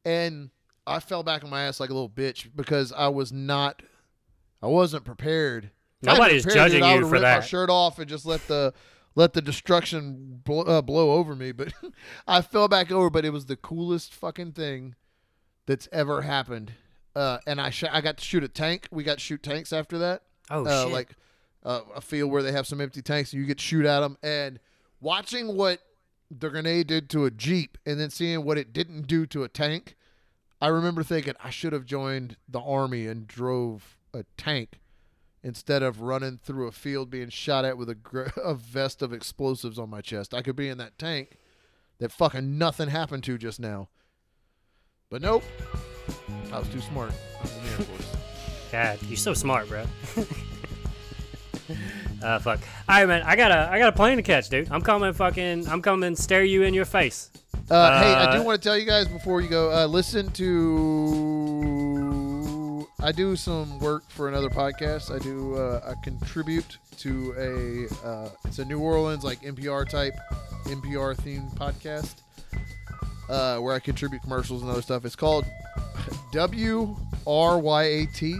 Speaker 2: And I fell back on my ass like a little bitch because I was not, I wasn't prepared.
Speaker 1: Nobody's
Speaker 2: prepared,
Speaker 1: judging you for
Speaker 2: ripped my shirt off and just let the let the destruction blow, uh, blow over me. But I fell back over. But it was the coolest fucking thing that's ever happened. Uh, and I sh- I got to shoot a tank. We got to shoot tanks after that
Speaker 1: oh,
Speaker 2: uh,
Speaker 1: shit.
Speaker 2: like uh, a field where they have some empty tanks and you get to shoot at them and watching what the grenade did to a jeep and then seeing what it didn't do to a tank i remember thinking i should have joined the army and drove a tank instead of running through a field being shot at with a, gr- a vest of explosives on my chest i could be in that tank that fucking nothing happened to just now but nope i was too smart I was in the Air Force.
Speaker 1: God, you're so smart, bro. uh, fuck. All right, man. I got a I got a plane to catch, dude. I'm coming, fucking. I'm coming, stare you in your face.
Speaker 2: Uh, hey, I
Speaker 1: Uh,
Speaker 2: do want to tell you guys before you go. Uh, listen to. I do some work for another podcast. I do. Uh, I contribute to a. Uh, it's a New Orleans like NPR type, NPR themed podcast. Uh, where I contribute commercials and other stuff. It's called W R Y A T.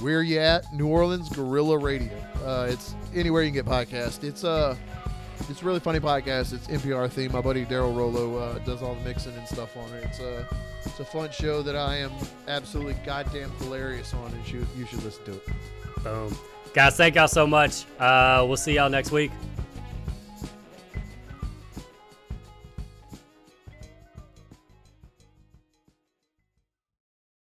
Speaker 2: Where you at? New Orleans Guerrilla Radio. Uh, it's anywhere you can get podcasts. It's uh, it's really funny podcast. It's NPR theme. My buddy Daryl Rolo uh, does all the mixing and stuff on it. It's a it's a fun show that I am absolutely goddamn hilarious on, and you, you should listen to it.
Speaker 1: Boom. Guys, thank y'all so much. Uh, we'll see y'all next week.